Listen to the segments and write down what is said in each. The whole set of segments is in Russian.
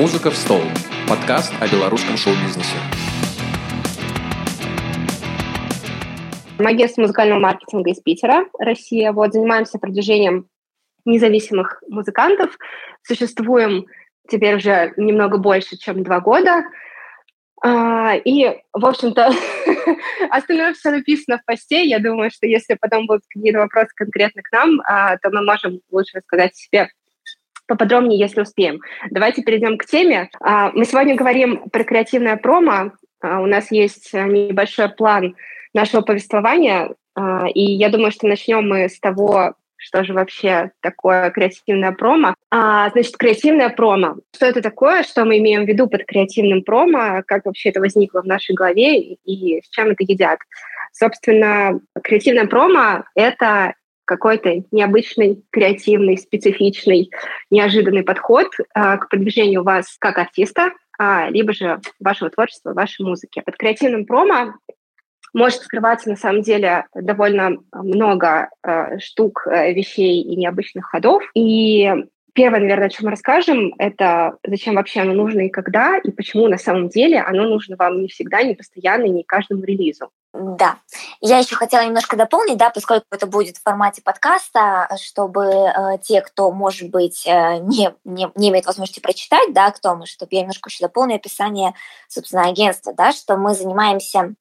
«Музыка в стол» – подкаст о белорусском шоу-бизнесе. Мы музыкального маркетинга из Питера, Россия. Вот, занимаемся продвижением независимых музыкантов. Существуем теперь уже немного больше, чем два года. А, и, в общем-то, остальное все написано в посте. Я думаю, что если потом будут какие-то вопросы конкретно к нам, а, то мы можем лучше рассказать себе поподробнее, если успеем. Давайте перейдем к теме. А, мы сегодня говорим про креативное промо. У нас есть небольшой план нашего повествования, и я думаю, что начнем мы с того, что же вообще такое креативное промо. А, значит, креативное промо. Что это такое, что мы имеем в виду под креативным промо, как вообще это возникло в нашей голове и с чем это едят. Собственно, креативное промо — это какой-то необычный, креативный, специфичный, неожиданный подход а, к продвижению вас как артиста, а, либо же вашего творчества, вашей музыки. Под креативным промо может скрываться на самом деле довольно много э, штук, э, вещей и необычных ходов. И первое, наверное, о чем мы расскажем, это зачем вообще оно нужно и когда, и почему на самом деле оно нужно вам не всегда, не постоянно, не каждому релизу. Да. Я еще хотела немножко дополнить, да, поскольку это будет в формате подкаста, чтобы э, те, кто, может быть, э, не, не, не имеет возможности прочитать, да, кто мы, чтобы я немножко еще дополню описание, собственно, агентства, да, что мы занимаемся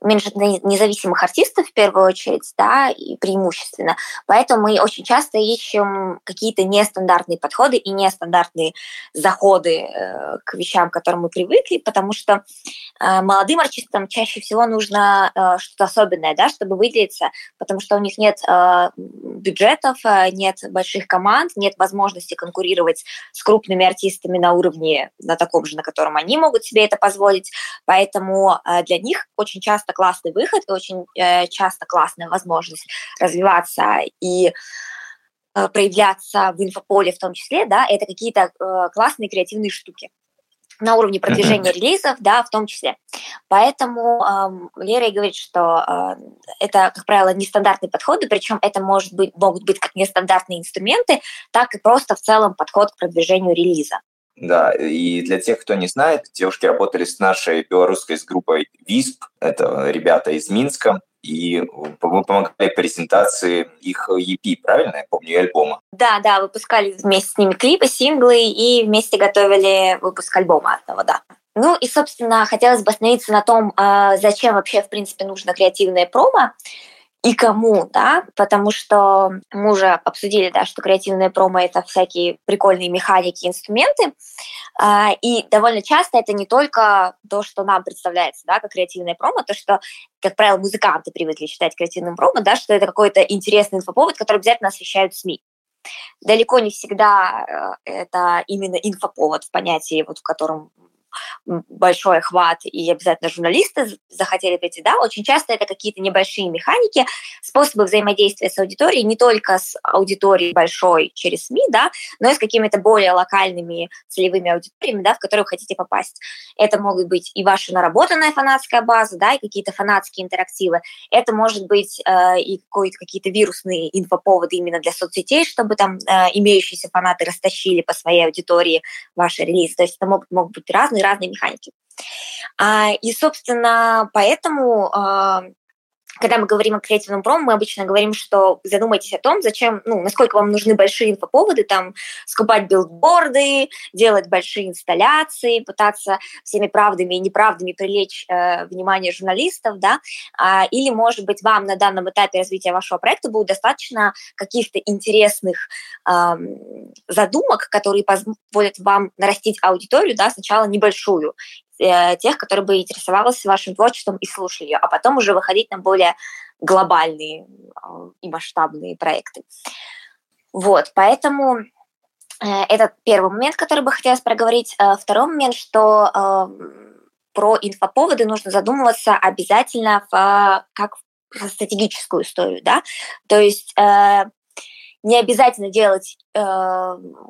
Э, менеджмент независимых артистов в первую очередь, да, и преимущественно. Поэтому мы очень часто ищем какие-то нестандартные подходы и нестандартные заходы э, к вещам, к которым мы привыкли, потому что э, молодым артистам чаще всего нужно что-то особенное, да, чтобы выделиться, потому что у них нет бюджетов, нет больших команд, нет возможности конкурировать с крупными артистами на уровне, на таком же, на котором они могут себе это позволить. Поэтому для них очень часто классный выход и очень э, часто классная возможность развиваться и э, проявляться в инфополе в том числе, да, это какие-то э, классные креативные штуки на уровне продвижения релизов, да, в том числе. Поэтому э, Лера и говорит, что э, это, как правило, нестандартные подходы, причем это может быть, могут быть как нестандартные инструменты, так и просто в целом подход к продвижению релиза. Да, и для тех, кто не знает, девушки работали с нашей белорусской с группой ВИСП, это ребята из Минска, и мы помогали презентации их EP, правильно? Я помню, и альбома. Да, да, выпускали вместе с ними клипы, синглы и вместе готовили выпуск альбома одного, да. Ну и, собственно, хотелось бы остановиться на том, а, зачем вообще, в принципе, нужно креативное промо и кому, да, потому что мы уже обсудили, да, что креативное промо — это всякие прикольные механики, инструменты, а, и довольно часто это не только то, что нам представляется, да, как креативное промо, то, что, как правило, музыканты привыкли считать креативным промо, да, что это какой-то интересный инфоповод, который обязательно освещают СМИ. Далеко не всегда э, это именно инфоповод в понятии, вот, в котором большой охват, и обязательно журналисты захотели прийти, да, очень часто это какие-то небольшие механики, способы взаимодействия с аудиторией, не только с аудиторией большой через СМИ, да, но и с какими-то более локальными целевыми аудиториями, да, в которые вы хотите попасть. Это могут быть и ваша наработанная фанатская база, да, и какие-то фанатские интерактивы. Это может быть э, и какие-то вирусные инфоповоды именно для соцсетей, чтобы там э, имеющиеся фанаты растащили по своей аудитории ваши релизы. То есть это могут, могут быть разные разные механики. А, и, собственно, поэтому а, когда мы говорим о креативном промо, мы обычно говорим, что задумайтесь о том, зачем, ну, насколько вам нужны большие инфоповоды, там, скупать билборды, делать большие инсталляции, пытаться всеми правдами и неправдами привлечь э, внимание журналистов, да, а, или, может быть, вам на данном этапе развития вашего проекта будет достаточно каких-то интересных э, задумок, которые позволят вам нарастить аудиторию, да, сначала небольшую, тех, которые бы интересовались вашим творчеством и слушали ее, а потом уже выходить на более глобальные а, и масштабные проекты. Вот, поэтому э, это первый момент, который бы хотелось проговорить. Э, второй момент, что про инфоповоды нужно задумываться обязательно в, как в стратегическую историю, да, то есть не обязательно делать э,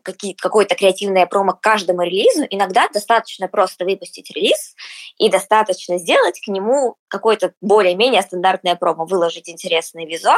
какое-то креативное промо к каждому релизу. Иногда достаточно просто выпустить релиз и достаточно сделать к нему какое-то более-менее стандартное промо, выложить интересный визуал,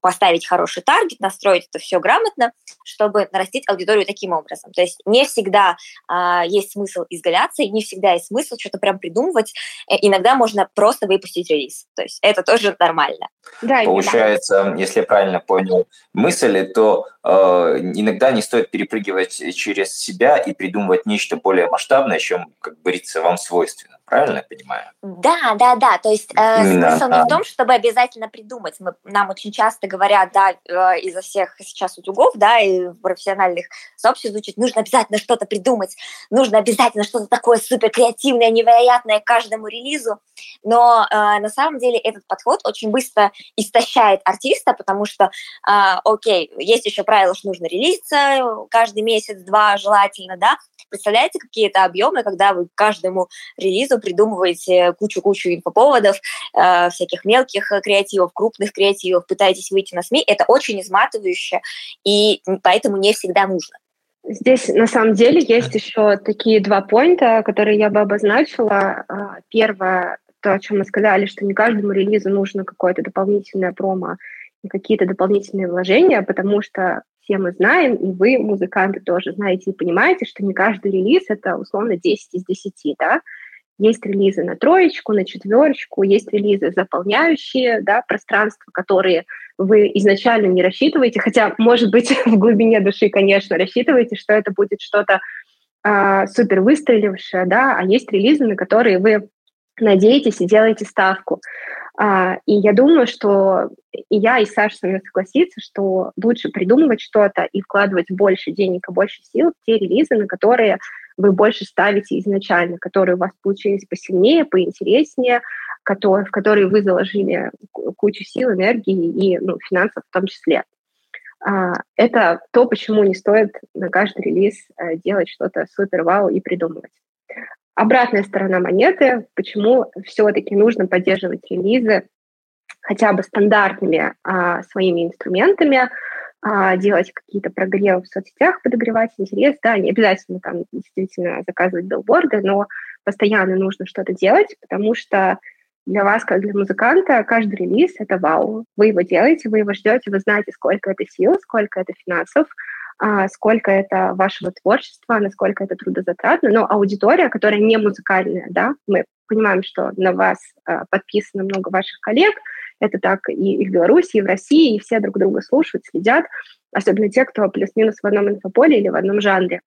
поставить хороший таргет, настроить это все грамотно, чтобы нарастить аудиторию таким образом. То есть не всегда э, есть смысл изгаляться, и не всегда есть смысл что-то прям придумывать. Э, иногда можно просто выпустить релиз. То есть это тоже нормально. Да, Получается, если я правильно понял мысль, то э, иногда не стоит перепрыгивать через себя и придумывать нечто более масштабное, чем, как говорится, вам свойственно. Правильно я понимаю? Да, да, да. То есть э, смысл не в том, чтобы обязательно придумать. Мы, нам очень часто говорят, да, э, изо всех сейчас утюгов, да, и профессиональных сообществ звучит, нужно обязательно что-то придумать, нужно обязательно что-то такое супер креативное, невероятное каждому релизу. Но э, на самом деле этот подход очень быстро истощает артиста, потому что, э, окей, есть еще правило, что нужно релизиться каждый месяц-два желательно, да. Представляете, какие это объемы, когда вы каждому релизу придумываете кучу-кучу инфоповодов, э, всяких мелких креативов, крупных креативов, пытаетесь выйти на СМИ, это очень изматывающе, и поэтому не всегда нужно. Здесь на самом деле есть еще такие два поинта, которые я бы обозначила. А, первое, то, о чем мы сказали, что не каждому релизу нужно какое-то дополнительное промо и какие-то дополнительные вложения, потому что все мы знаем, и вы, музыканты, тоже знаете и понимаете, что не каждый релиз — это условно 10 из 10, да, есть релизы на троечку, на четверочку, есть релизы заполняющие да, пространство, которые вы изначально не рассчитываете, хотя, может быть, в глубине души, конечно, рассчитываете, что это будет что-то э, супер выстрелившее, да, а есть релизы, на которые вы надеетесь и делаете ставку. А, и я думаю, что и я, и Саша со мной согласится, что лучше придумывать что-то и вкладывать больше денег и больше сил в те релизы, на которые вы больше ставите изначально, которые у вас получились посильнее, поинтереснее, которые, в которые вы заложили кучу сил, энергии и ну, финансов в том числе. А, это то, почему не стоит на каждый релиз э, делать что-то супер-вау и придумывать. Обратная сторона монеты, почему все-таки нужно поддерживать релизы хотя бы стандартными а, своими инструментами, а, делать какие-то прогревы в соцсетях, подогревать интерес, да, не обязательно там действительно заказывать билборды, но постоянно нужно что-то делать, потому что для вас, как для музыканта, каждый релиз — это вау. Вы его делаете, вы его ждете, вы знаете, сколько это сил, сколько это финансов, сколько это вашего творчества, насколько это трудозатратно. Но аудитория, которая не музыкальная, да, мы понимаем, что на вас а, подписано много ваших коллег — это так и, в Беларуси, и в России, и все друг друга слушают, следят, особенно те, кто плюс-минус в одном инфополе или в одном жанре.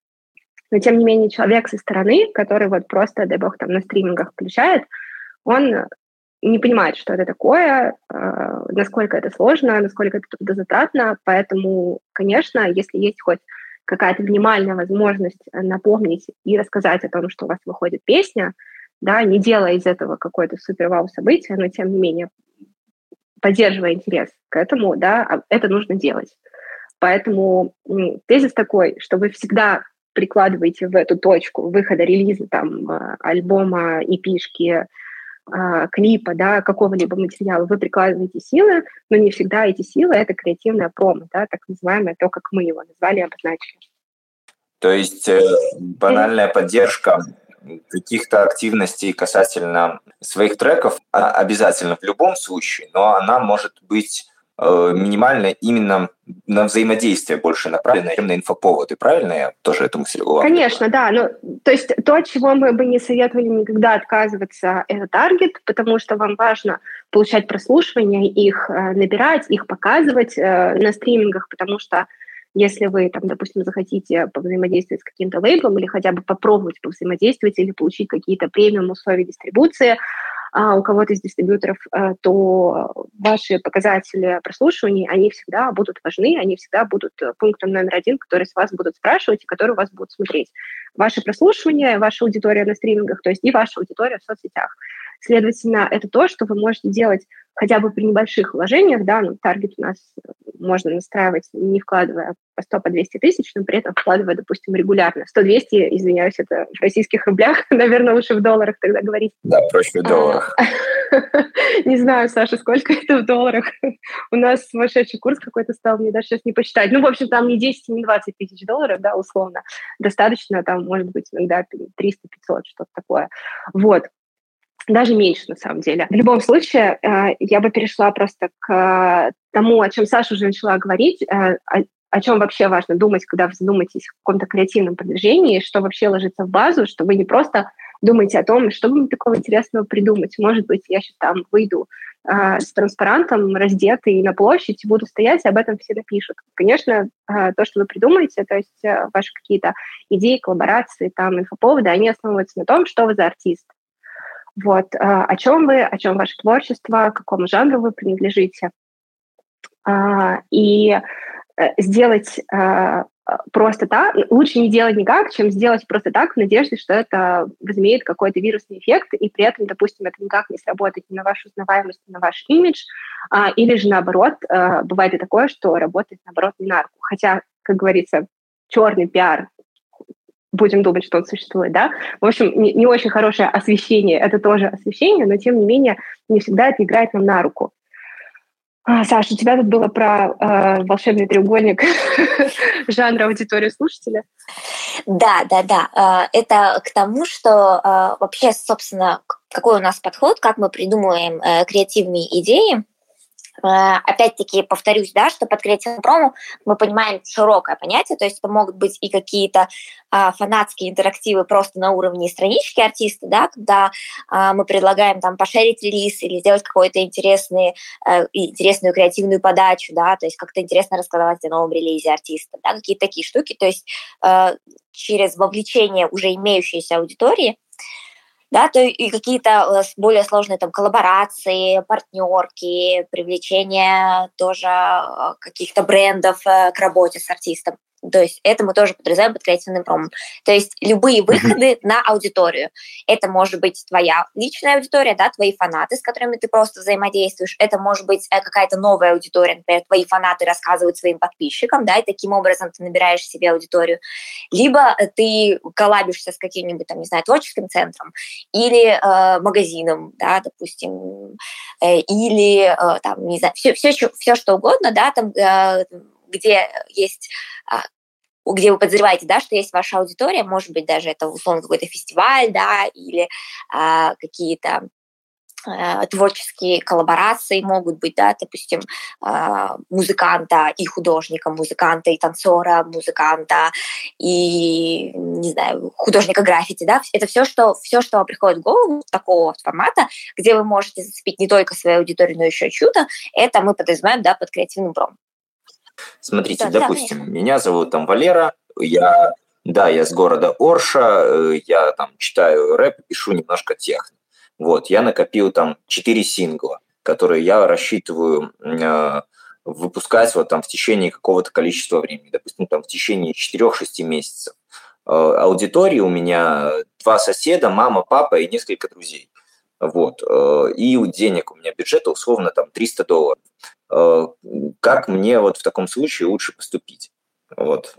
Но, тем не менее, человек со стороны, который вот просто, дай бог, там на стримингах включает, он не понимает, что это такое, э, насколько это сложно, насколько это трудозатратно. Поэтому, конечно, если есть хоть какая-то минимальная возможность напомнить и рассказать о том, что у вас выходит песня, да, не делая из этого какое-то супер-вау событие, но тем не менее поддерживая интерес к этому, да, а это нужно делать. Поэтому тезис такой, что вы всегда прикладываете в эту точку выхода релиза там а, альбома, эпишки, а, клипа, да, какого-либо материала, вы прикладываете силы, но не всегда эти силы — это креативная промо, да, так называемое, то, как мы его назвали обозначили. То есть э, банальная поддержка каких-то активностей касательно своих треков а, обязательно в любом случае, но она может быть минимально именно на взаимодействие больше направлено, чем на инфоповоды. Правильно я тоже эту мысль? Конечно, да. Ну, то есть то, от чего мы бы не советовали никогда отказываться, это таргет, потому что вам важно получать прослушивания, их э, набирать, их показывать э, на стримингах, потому что если вы, там, допустим, захотите повзаимодействовать с каким-то лейблом или хотя бы попробовать повзаимодействовать или получить какие-то премиум условия дистрибуции а, у кого-то из дистрибьюторов, а, то ваши показатели прослушивания, они всегда будут важны, они всегда будут пунктом номер один, который с вас будут спрашивать и который вас будут смотреть. Ваше прослушивание, ваша аудитория на стримингах, то есть и ваша аудитория в соцсетях. Следовательно, это то, что вы можете делать хотя бы при небольших вложениях, да, ну, таргет у нас можно настраивать, не вкладывая по 100, по 200 тысяч, но при этом вкладывая, допустим, регулярно. 100-200, извиняюсь, это в российских рублях, наверное, лучше в долларах тогда говорить. Да, проще в долларах. Не знаю, Саша, сколько это в долларах. У нас сумасшедший курс какой-то стал, мне даже сейчас не посчитать. Ну, в общем, там не 10, не 20 тысяч долларов, да, условно. Достаточно, там, может быть, иногда 300-500, что-то такое. Вот даже меньше на самом деле. В любом случае, э, я бы перешла просто к тому, о чем Саша уже начала говорить, э, о чем вообще важно думать, когда вы задумаетесь в каком-то креативном продвижении, что вообще ложится в базу, что вы не просто думаете о том, что мне такого интересного придумать. Может быть, я сейчас там выйду э, с транспарантом, раздетый на площадь, буду стоять, и об этом все напишут. Конечно, э, то, что вы придумаете, то есть э, ваши какие-то идеи, коллаборации, там, инфоповоды, они основываются на том, что вы за артист. Вот, э, о чем вы, о чем ваше творчество, к какому жанру вы принадлежите. Э, и э, сделать э, просто так, лучше не делать никак, чем сделать просто так в надежде, что это возымеет какой-то вирусный эффект, и при этом, допустим, это никак не сработает ни на вашу узнаваемость, ни на ваш имидж, а, или же наоборот, а, бывает и такое, что работает наоборот не на руку. Хотя, как говорится, черный пиар будем думать, что он существует, да. В общем, не, не очень хорошее освещение, это тоже освещение, но тем не менее не всегда это играет нам на руку. А, Саша, у тебя тут было про э, волшебный треугольник жанра аудитории слушателя. Да, да, да. Э, это к тому, что э, вообще, собственно, какой у нас подход, как мы придумываем э, креативные идеи, опять-таки повторюсь, да, что под креативным промо мы понимаем широкое понятие, то есть это могут быть и какие-то а, фанатские интерактивы просто на уровне странички артиста, да, когда а, мы предлагаем там пошерить релиз или сделать какую-то интересный, а, интересную креативную подачу, да, то есть как-то интересно рассказать о новом релизе артиста, да, какие-то такие штуки, то есть а, через вовлечение уже имеющейся аудитории да, то и какие-то э, более сложные там коллаборации, партнерки, привлечение тоже э, каких-то брендов э, к работе с артистом. То есть это мы тоже подразумеваем под креативным промом. То есть любые выходы на аудиторию. Это может быть твоя личная аудитория, да, твои фанаты, с которыми ты просто взаимодействуешь. Это может быть э, какая-то новая аудитория, например, твои фанаты рассказывают своим подписчикам, да, и таким образом ты набираешь себе аудиторию. Либо э, ты коллабишься с каким-нибудь, там, не знаю, творческим центром или э, магазином, да, допустим, э, или э, там, не знаю, все, все, все что угодно, да, там, э, где есть а, где вы подозреваете, да, что есть ваша аудитория, может быть, даже это условно какой-то фестиваль, да, или а, какие-то а, творческие коллаборации могут быть, да, допустим, а, музыканта и художника, музыканта и танцора, музыканта и, не знаю, художника граффити, да, это все, что, все, что вам приходит в голову такого формата, где вы можете зацепить не только свою аудиторию, но еще чью-то, это мы подразумеваем, да, под креативным бром. Смотрите, да, допустим, да, меня зовут там Валера, я, да, я с города Орша, э, я там читаю рэп, пишу немножко техно. Вот, я накопил там четыре сингла, которые я рассчитываю э, выпускать вот там в течение какого-то количества времени, допустим, там в течение 4-6 месяцев. Э, аудитории у меня два соседа, мама, папа и несколько друзей. Вот. Э, и денег у меня бюджета условно там 300 долларов. Как мне вот в таком случае лучше поступить? Вот,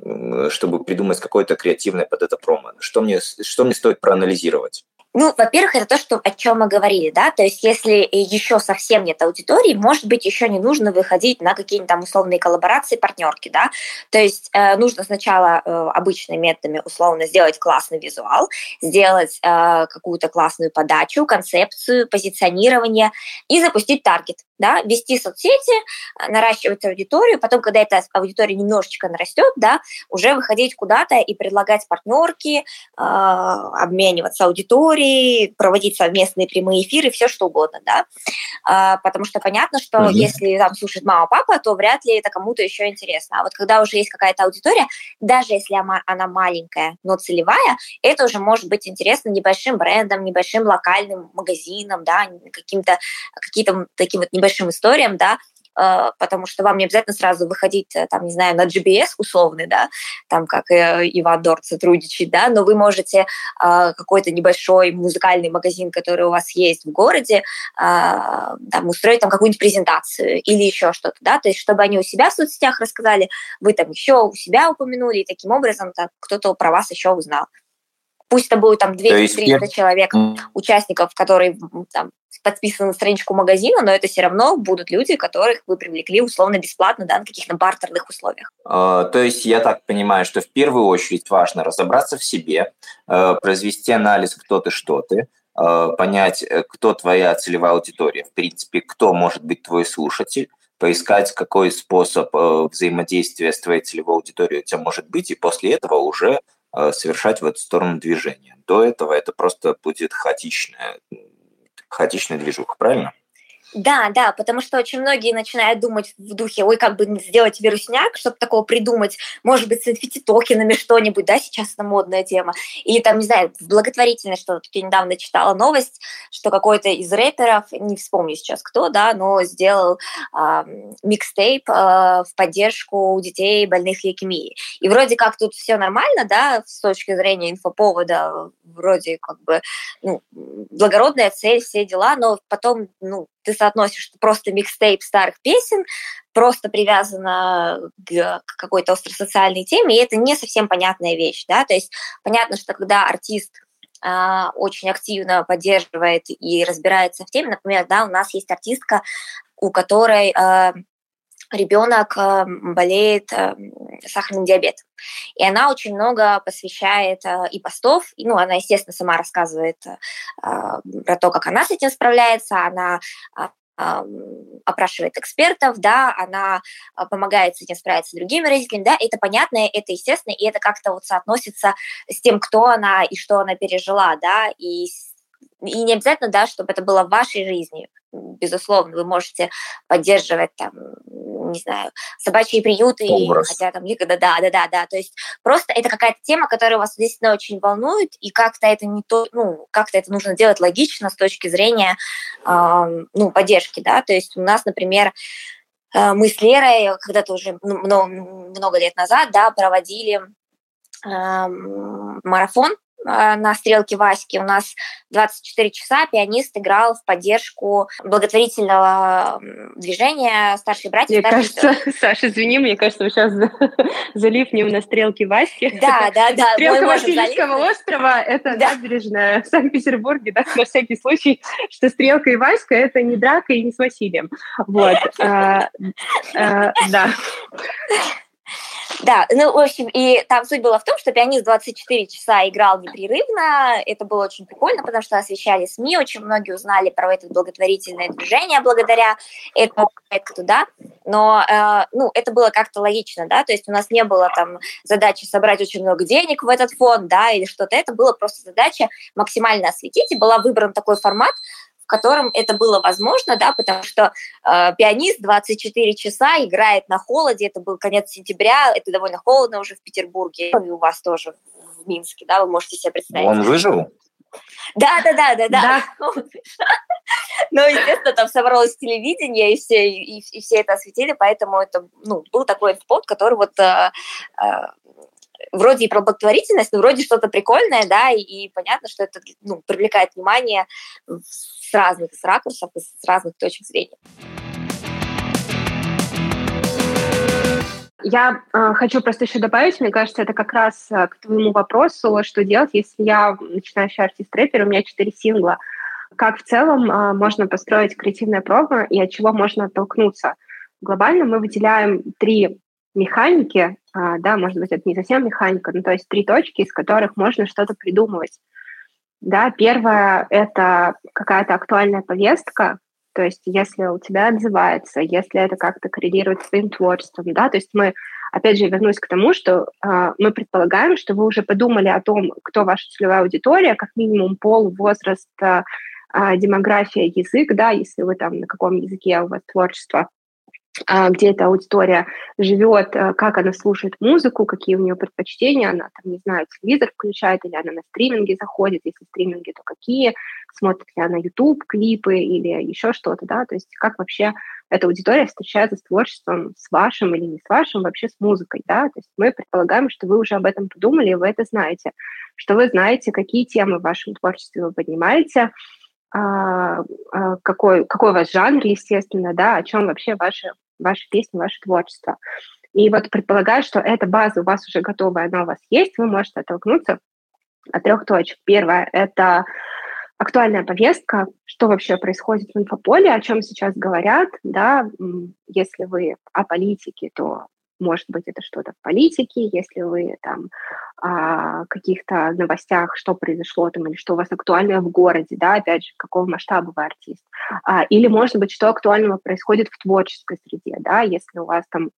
чтобы придумать какое-то креативное под это промо. Что мне, что мне стоит проанализировать? Ну, во-первых, это то, что, о чем мы говорили, да, то есть если еще совсем нет аудитории, может быть, еще не нужно выходить на какие-нибудь там условные коллаборации, партнерки, да, то есть э, нужно сначала э, обычными методами условно сделать классный визуал, сделать э, какую-то классную подачу, концепцию, позиционирование и запустить таргет, да, вести соцсети, э, наращивать аудиторию, потом, когда эта аудитория немножечко нарастет, да, уже выходить куда-то и предлагать партнерки, э, обмениваться аудиторией, проводить совместные прямые эфиры, все что угодно, да, а, потому что понятно, что mm-hmm. если там слушает мама, папа, то вряд ли это кому-то еще интересно, а вот когда уже есть какая-то аудитория, даже если она маленькая, но целевая, это уже может быть интересно небольшим брендом, небольшим локальным магазином, да, каким-то каким-то таким вот небольшим историям, да, потому что вам не обязательно сразу выходить, э, там, не знаю, на GBS условный, да, там, как Иван Дорт сотрудничает, да, но вы можете какой-то небольшой музыкальный магазин, который у вас есть в городе, там, устроить там какую-нибудь презентацию или еще что-то, да, то есть чтобы они у себя в соцсетях рассказали, вы там еще у себя упомянули, и таким образом там, кто-то про вас еще узнал. Пусть это будет там 200-300 человек, участников, которые там, подписаны на страничку магазина, но это все равно будут люди, которых вы привлекли условно бесплатно, да, на каких-то бартерных условиях. Uh, то есть я так понимаю, что в первую очередь важно разобраться в себе, uh, произвести анализ, кто ты, что ты, uh, понять, э, кто твоя целевая аудитория, в принципе, кто может быть твой слушатель, поискать, какой способ э, взаимодействия с твоей целевой аудиторией у тебя может быть, и после этого уже Э, совершать в эту сторону движение. До этого это просто будет хаотичная, хаотичная движуха, правильно? Да, да, потому что очень многие начинают думать в духе, ой, как бы сделать вирусняк, чтобы такого придумать, может быть, с NFT-токенами что-нибудь, да, сейчас это модная тема, или там, не знаю, благотворительность что-то. Я недавно читала новость, что какой-то из рэперов, не вспомню сейчас кто, да, но сделал э, микстейп э, в поддержку детей больных лейкемией. И вроде как тут все нормально, да, с точки зрения инфоповода, вроде как бы, ну, благородная цель, все дела, но потом, ну, ты соотносишь просто микстейп старых песен, просто привязано к какой-то остросоциальной теме, и это не совсем понятная вещь, да, то есть понятно, что когда артист Uh, очень активно поддерживает и разбирается в теме. Например, да, у нас есть артистка, у которой uh, ребенок э, болеет э, сахарным диабетом. И она очень много посвящает э, и постов, и, ну, она, естественно, сама рассказывает про то, как она с этим справляется, она опрашивает экспертов, да, она помогает с этим справиться с другими родителями, да, это понятно, это естественно, и это как-то вот соотносится с тем, кто она и что она пережила, да, и и не обязательно, да, чтобы это было в вашей жизни. Безусловно, вы можете поддерживать там не знаю, собачьи приюты, Образ. хотя там никогда, да, да, да, да, то есть просто это какая-то тема, которая вас действительно очень волнует, и как-то это не то, ну, как-то это нужно делать логично с точки зрения, э, ну, поддержки, да, то есть у нас, например, э, мы с Лерой когда-то уже много, много лет назад, да, проводили э, марафон на стрелке Васьки. У нас 24 часа пианист играл в поддержку благотворительного движения «Старшие братья». Мне кажется, Саша, извини, мне кажется, мы сейчас залипнем на стрелке Васьки. Да, да, да. Стрелка Васильевского острова – это да. набережная в Санкт-Петербурге, да, на всякий случай, что стрелка и Васька – это не драка и не с Василием. Вот. А, а, да. Да, ну, в общем, и там суть была в том, что пианист 24 часа играл непрерывно, это было очень прикольно, потому что освещали СМИ, очень многие узнали про это благотворительное движение благодаря этому проекту, да, но, э, ну, это было как-то логично, да, то есть у нас не было там задачи собрать очень много денег в этот фонд, да, или что-то, это было просто задача максимально осветить, и была выбран такой формат, в котором это было возможно, да, потому что э, пианист 24 часа играет на холоде, это был конец сентября, это довольно холодно уже в Петербурге, и у вас тоже в Минске, да, вы можете себе представить. Он выжил? Да, да, да, да, да. Ну, естественно, там собралось телевидение, и все, и, и все это осветили, поэтому это ну, был такой спот, который вот э, э, вроде и про благотворительность, но вроде что-то прикольное, да, и, и понятно, что это ну, привлекает внимание с разных с ракурсов и с разных точек зрения. Я э, хочу просто еще добавить, мне кажется, это как раз э, к твоему вопросу, что делать, если я начинающий артист-рэпер, у меня четыре сингла. Как в целом э, можно построить креативное промо и от чего можно оттолкнуться? Глобально мы выделяем три механики, а, да, может быть, это не совсем механика, но то есть три точки, из которых можно что-то придумывать. Да, первое – это какая-то актуальная повестка, то есть если у тебя отзывается, если это как-то коррелирует с твоим творчеством, да, то есть мы, опять же, вернусь к тому, что э, мы предполагаем, что вы уже подумали о том, кто ваша целевая аудитория, как минимум пол, возраст, э, демография, язык, да, если вы там на каком языке у вас творчество, где эта аудитория живет, э, как она слушает музыку, какие у нее предпочтения, она там, не знаю, телевизор включает или она на стриминге заходит, если стриминги, то какие, смотрит ли она YouTube, клипы или еще что-то, да, то есть как вообще эта аудитория встречается с творчеством, с вашим или не с вашим, вообще с музыкой, да, то есть мы предполагаем, что вы уже об этом подумали, вы это знаете, что вы знаете, какие темы в вашем творчестве вы поднимаете, а, а, какой, какой у вас жанр, естественно, да, о чем вообще ваши ваши песни, ваше творчество. И вот предполагаю, что эта база у вас уже готовая, она у вас есть, вы можете оттолкнуться от трех точек. Первое – это актуальная повестка, что вообще происходит в инфополе, о чем сейчас говорят, да, если вы о политике, то может быть, это что-то в политике, если вы там о каких-то новостях, что произошло там, или что у вас актуальное в городе, да, опять же, какого масштаба вы артист. А, или, может быть, что актуального происходит в творческой среде, да, если у вас там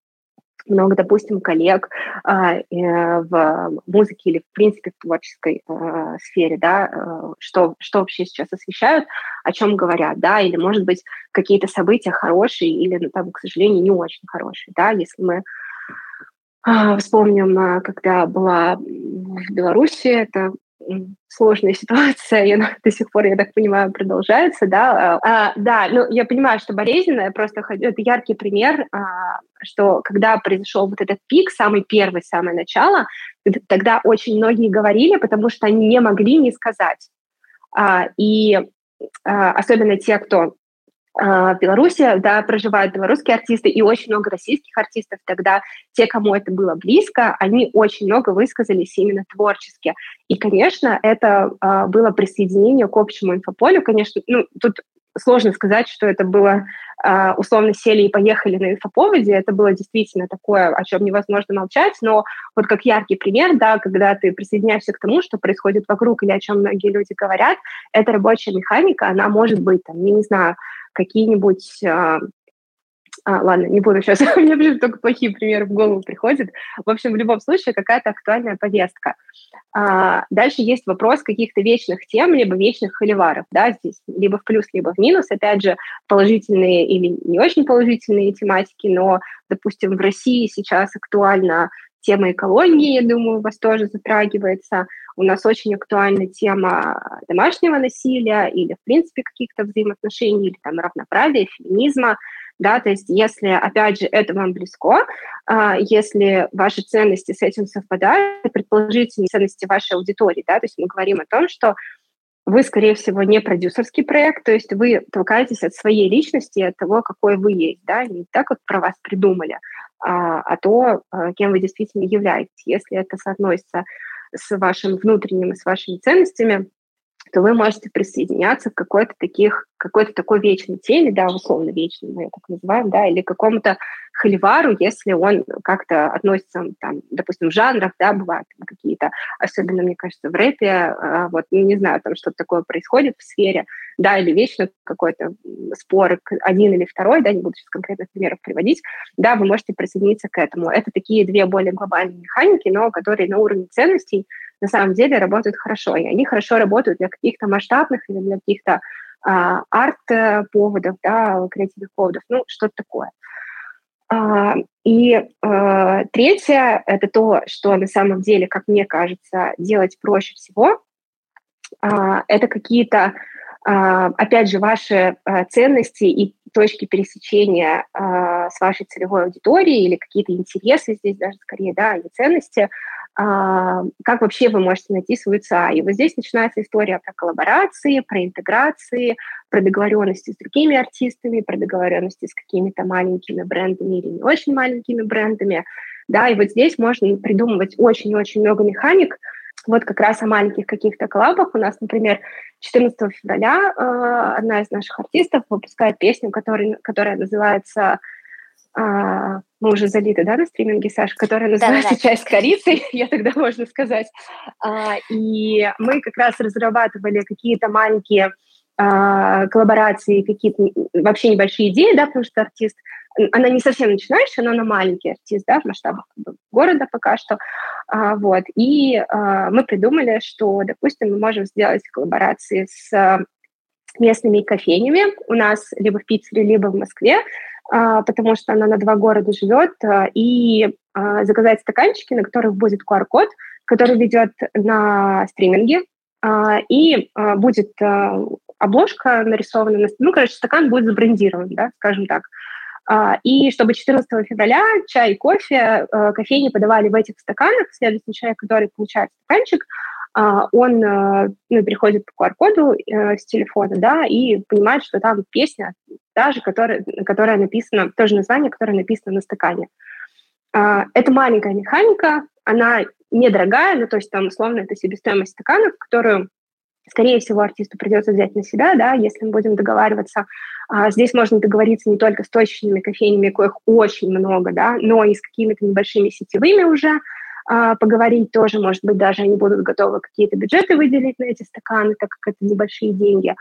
много, допустим, коллег а, э, в музыке или, в принципе, в творческой э, сфере, да, э, что, что вообще сейчас освещают, о чем говорят, да, или, может быть, какие-то события хорошие или, ну, там, к сожалению, не очень хорошие, да, если мы а, вспомним, а, когда была в Беларуси, это сложная ситуация, и она до сих пор, я так понимаю, продолжается, да. А, да, ну, я понимаю, что болезненная, просто это яркий пример, а, что когда произошел вот этот пик, самый первый, самое начало, тогда очень многие говорили, потому что они не могли не сказать. А, и а, особенно те, кто а, в Беларуси, да, проживают белорусские артисты и очень много российских артистов. Тогда те, кому это было близко, они очень много высказались именно творчески. И, конечно, это а, было присоединение к общему инфополю. Конечно, ну, тут сложно сказать, что это было а, условно сели и поехали на инфоповоде. Это было действительно такое, о чем невозможно молчать, но вот как яркий пример, да, когда ты присоединяешься к тому, что происходит вокруг или о чем многие люди говорят, эта рабочая механика, она может быть, там, я не знаю, какие-нибудь а, а, ладно, не буду сейчас, у меня почему только плохие примеры в голову приходят. В общем, в любом случае какая-то актуальная повестка. А, дальше есть вопрос каких-то вечных тем, либо вечных холиваров, да, здесь либо в плюс, либо в минус, опять же, положительные или не очень положительные тематики, но, допустим, в России сейчас актуальна тема экологии, я думаю, у вас тоже затрагивается. У нас очень актуальна тема домашнего насилия или, в принципе, каких-то взаимоотношений, или там равноправия, феминизма. Да, то есть если, опять же, это вам близко, а, если ваши ценности с этим совпадают, предположительные ценности вашей аудитории, да, то есть мы говорим о том, что вы, скорее всего, не продюсерский проект, то есть вы толкаетесь от своей личности, от того, какой вы есть, да, не так, как про вас придумали, а, а то, а, кем вы действительно являетесь. Если это соотносится с вашим внутренним и с вашими ценностями, то вы можете присоединяться к какой-то таких, какой-то такой вечной теме, да, условно вечной, мы ее так называем, да, или какому-то холивару, если он как-то относится, там, допустим, в жанрах, да, бывают какие-то, особенно, мне кажется, в рэпе, а, вот, ну, не знаю, там что-то такое происходит в сфере, да, или вечно какой-то спор один или второй, да, не буду сейчас конкретных примеров приводить, да, вы можете присоединиться к этому. Это такие две более глобальные механики, но которые на уровне ценностей на самом деле работают хорошо, и они хорошо работают для каких-то масштабных или для каких-то а, арт-поводов, да, креативных поводов, ну, что-то такое. А, и а, третье – это то, что на самом деле, как мне кажется, делать проще всего. А, это какие-то, опять же, ваши ценности и точки пересечения с вашей целевой аудиторией или какие-то интересы здесь даже скорее, да, или ценности – а, как вообще вы можете найти свою ЦА. И вот здесь начинается история про коллаборации, про интеграции, про договоренности с другими артистами, про договоренности с какими-то маленькими брендами или не очень маленькими брендами. Да, и вот здесь можно придумывать очень-очень много механик, вот как раз о маленьких каких-то коллабах. У нас, например, 14 февраля э, одна из наших артистов выпускает песню, которая, которая называется а, мы уже залиты, да, на стриминге, Саша, которая называется да, да. «Чай с корицей», я тогда можно сказать. А, и мы как раз разрабатывали какие-то маленькие а, коллаборации, какие-то вообще небольшие идеи, да, потому что артист, она не совсем начинающая, но она маленький артист, да, в масштабах города пока что, а, вот, и а, мы придумали, что, допустим, мы можем сделать коллаборации с местными кофейнями у нас либо в Питере, либо в Москве, а, потому что она на два города живет, а, и а, заказать стаканчики, на которых будет QR-код, который ведет на стриминге, и будет обложка нарисована, ну, короче, стакан будет забрендирован, да, скажем так. И чтобы 14 февраля чай и кофе кофейни подавали в этих стаканах, следовательно, человек, который получает стаканчик, он ну, переходит по QR-коду э, с телефона, да, и понимает, что там песня, даже которая, которая написана, тоже название, которое написано на стакане. Это маленькая механика, она недорогая, ну, то есть там, условно, это себестоимость стаканов, которую, скорее всего, артисту придется взять на себя, да, если мы будем договариваться. Здесь можно договориться не только с точечными кофейнями, коих очень много, да, но и с какими-то небольшими сетевыми уже, а, поговорить тоже, может быть, даже они будут готовы какие-то бюджеты выделить на эти стаканы, так как это небольшие деньги.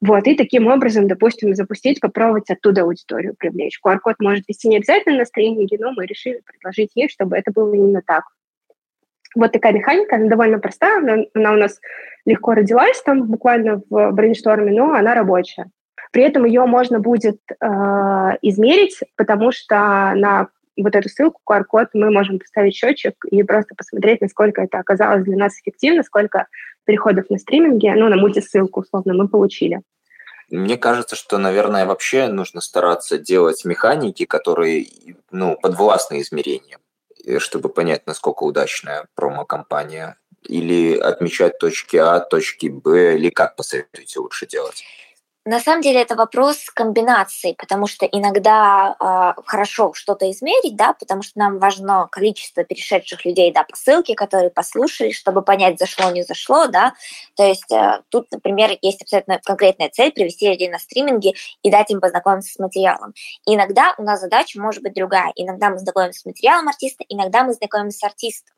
Вот, и таким образом, допустим, запустить, попробовать оттуда аудиторию привлечь. QR-код может вести не обязательно на стриминге, но мы решили предложить ей, чтобы это было именно так. Вот такая механика, она довольно простая, она, она у нас легко родилась там буквально в брейншторме, но она рабочая. При этом ее можно будет э, измерить, потому что на вот эту ссылку, QR-код, мы можем поставить счетчик и просто посмотреть, насколько это оказалось для нас эффективно, сколько переходов на стриминге, ну, на мультисылку, условно, мы получили. Мне кажется, что, наверное, вообще нужно стараться делать механики, которые, ну, подвластны измерениям, чтобы понять, насколько удачная промо-компания. Или отмечать точки А, точки Б, или как посоветуете лучше делать? На самом деле это вопрос комбинации, потому что иногда э, хорошо что-то измерить, да, потому что нам важно количество перешедших людей, да, по ссылке, которые послушали, чтобы понять, зашло, не зашло, да. То есть э, тут, например, есть абсолютно конкретная цель привести людей на стриминге и дать им познакомиться с материалом. И иногда у нас задача может быть другая. Иногда мы знакомимся с материалом артиста, иногда мы знакомимся с артистом.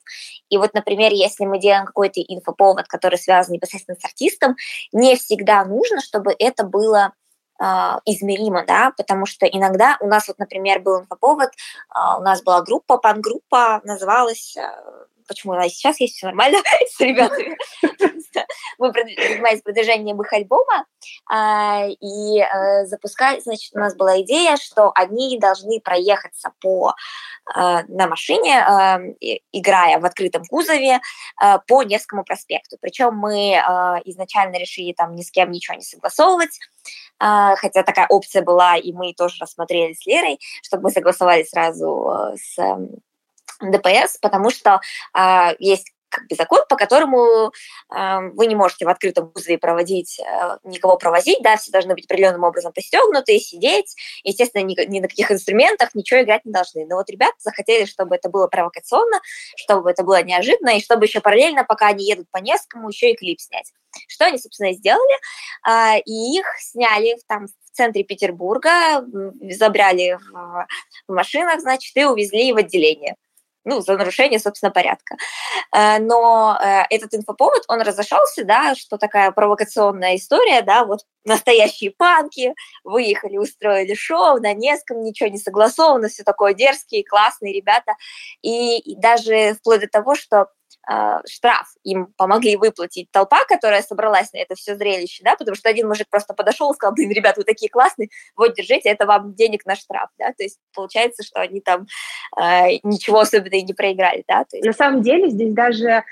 И вот, например, если мы делаем какой-то инфоповод, который связан непосредственно с артистом, не всегда нужно, чтобы это был было а, измеримо, да, потому что иногда у нас вот, например, был инфоповод, а, у нас была группа, пан-группа, называлась а, почему она сейчас есть, все нормально с ребятами. Мы занимались продвижением их альбома и э, запускали, значит, у нас была идея, что они должны проехаться по на машине, играя в открытом кузове по Невскому проспекту. Причем мы изначально решили там ни с кем ничего не согласовывать, хотя такая опция была, и мы тоже рассмотрели с Лерой, чтобы мы согласовали сразу э, с ДПС, потому что э, есть как бы закон, по которому э, вы не можете в открытом кузове проводить, э, никого провозить, да, все должны быть определенным образом пристегнуты, сидеть, естественно, ни, ни на каких инструментах ничего играть не должны. Но вот ребята захотели, чтобы это было провокационно, чтобы это было неожиданно, и чтобы еще параллельно, пока они едут по Невскому, еще и клип снять. Что они, собственно, и сделали, э, и их сняли там в центре Петербурга, забрали в, в машинах, значит, и увезли в отделение ну, за нарушение, собственно, порядка. Э, но э, этот инфоповод, он разошелся, да, что такая провокационная история, да, вот настоящие панки выехали, устроили шоу на несколько, ничего не согласовано, все такое дерзкие, классные ребята, и, и даже вплоть до того, что штраф. Им помогли выплатить. Толпа, которая собралась на это все зрелище, да, потому что один мужик просто подошел и сказал, блин, ребят, вы такие классные, вот, держите, это вам денег на штраф, да, то есть получается, что они там э, ничего особенного не проиграли, да. То есть... На самом деле здесь даже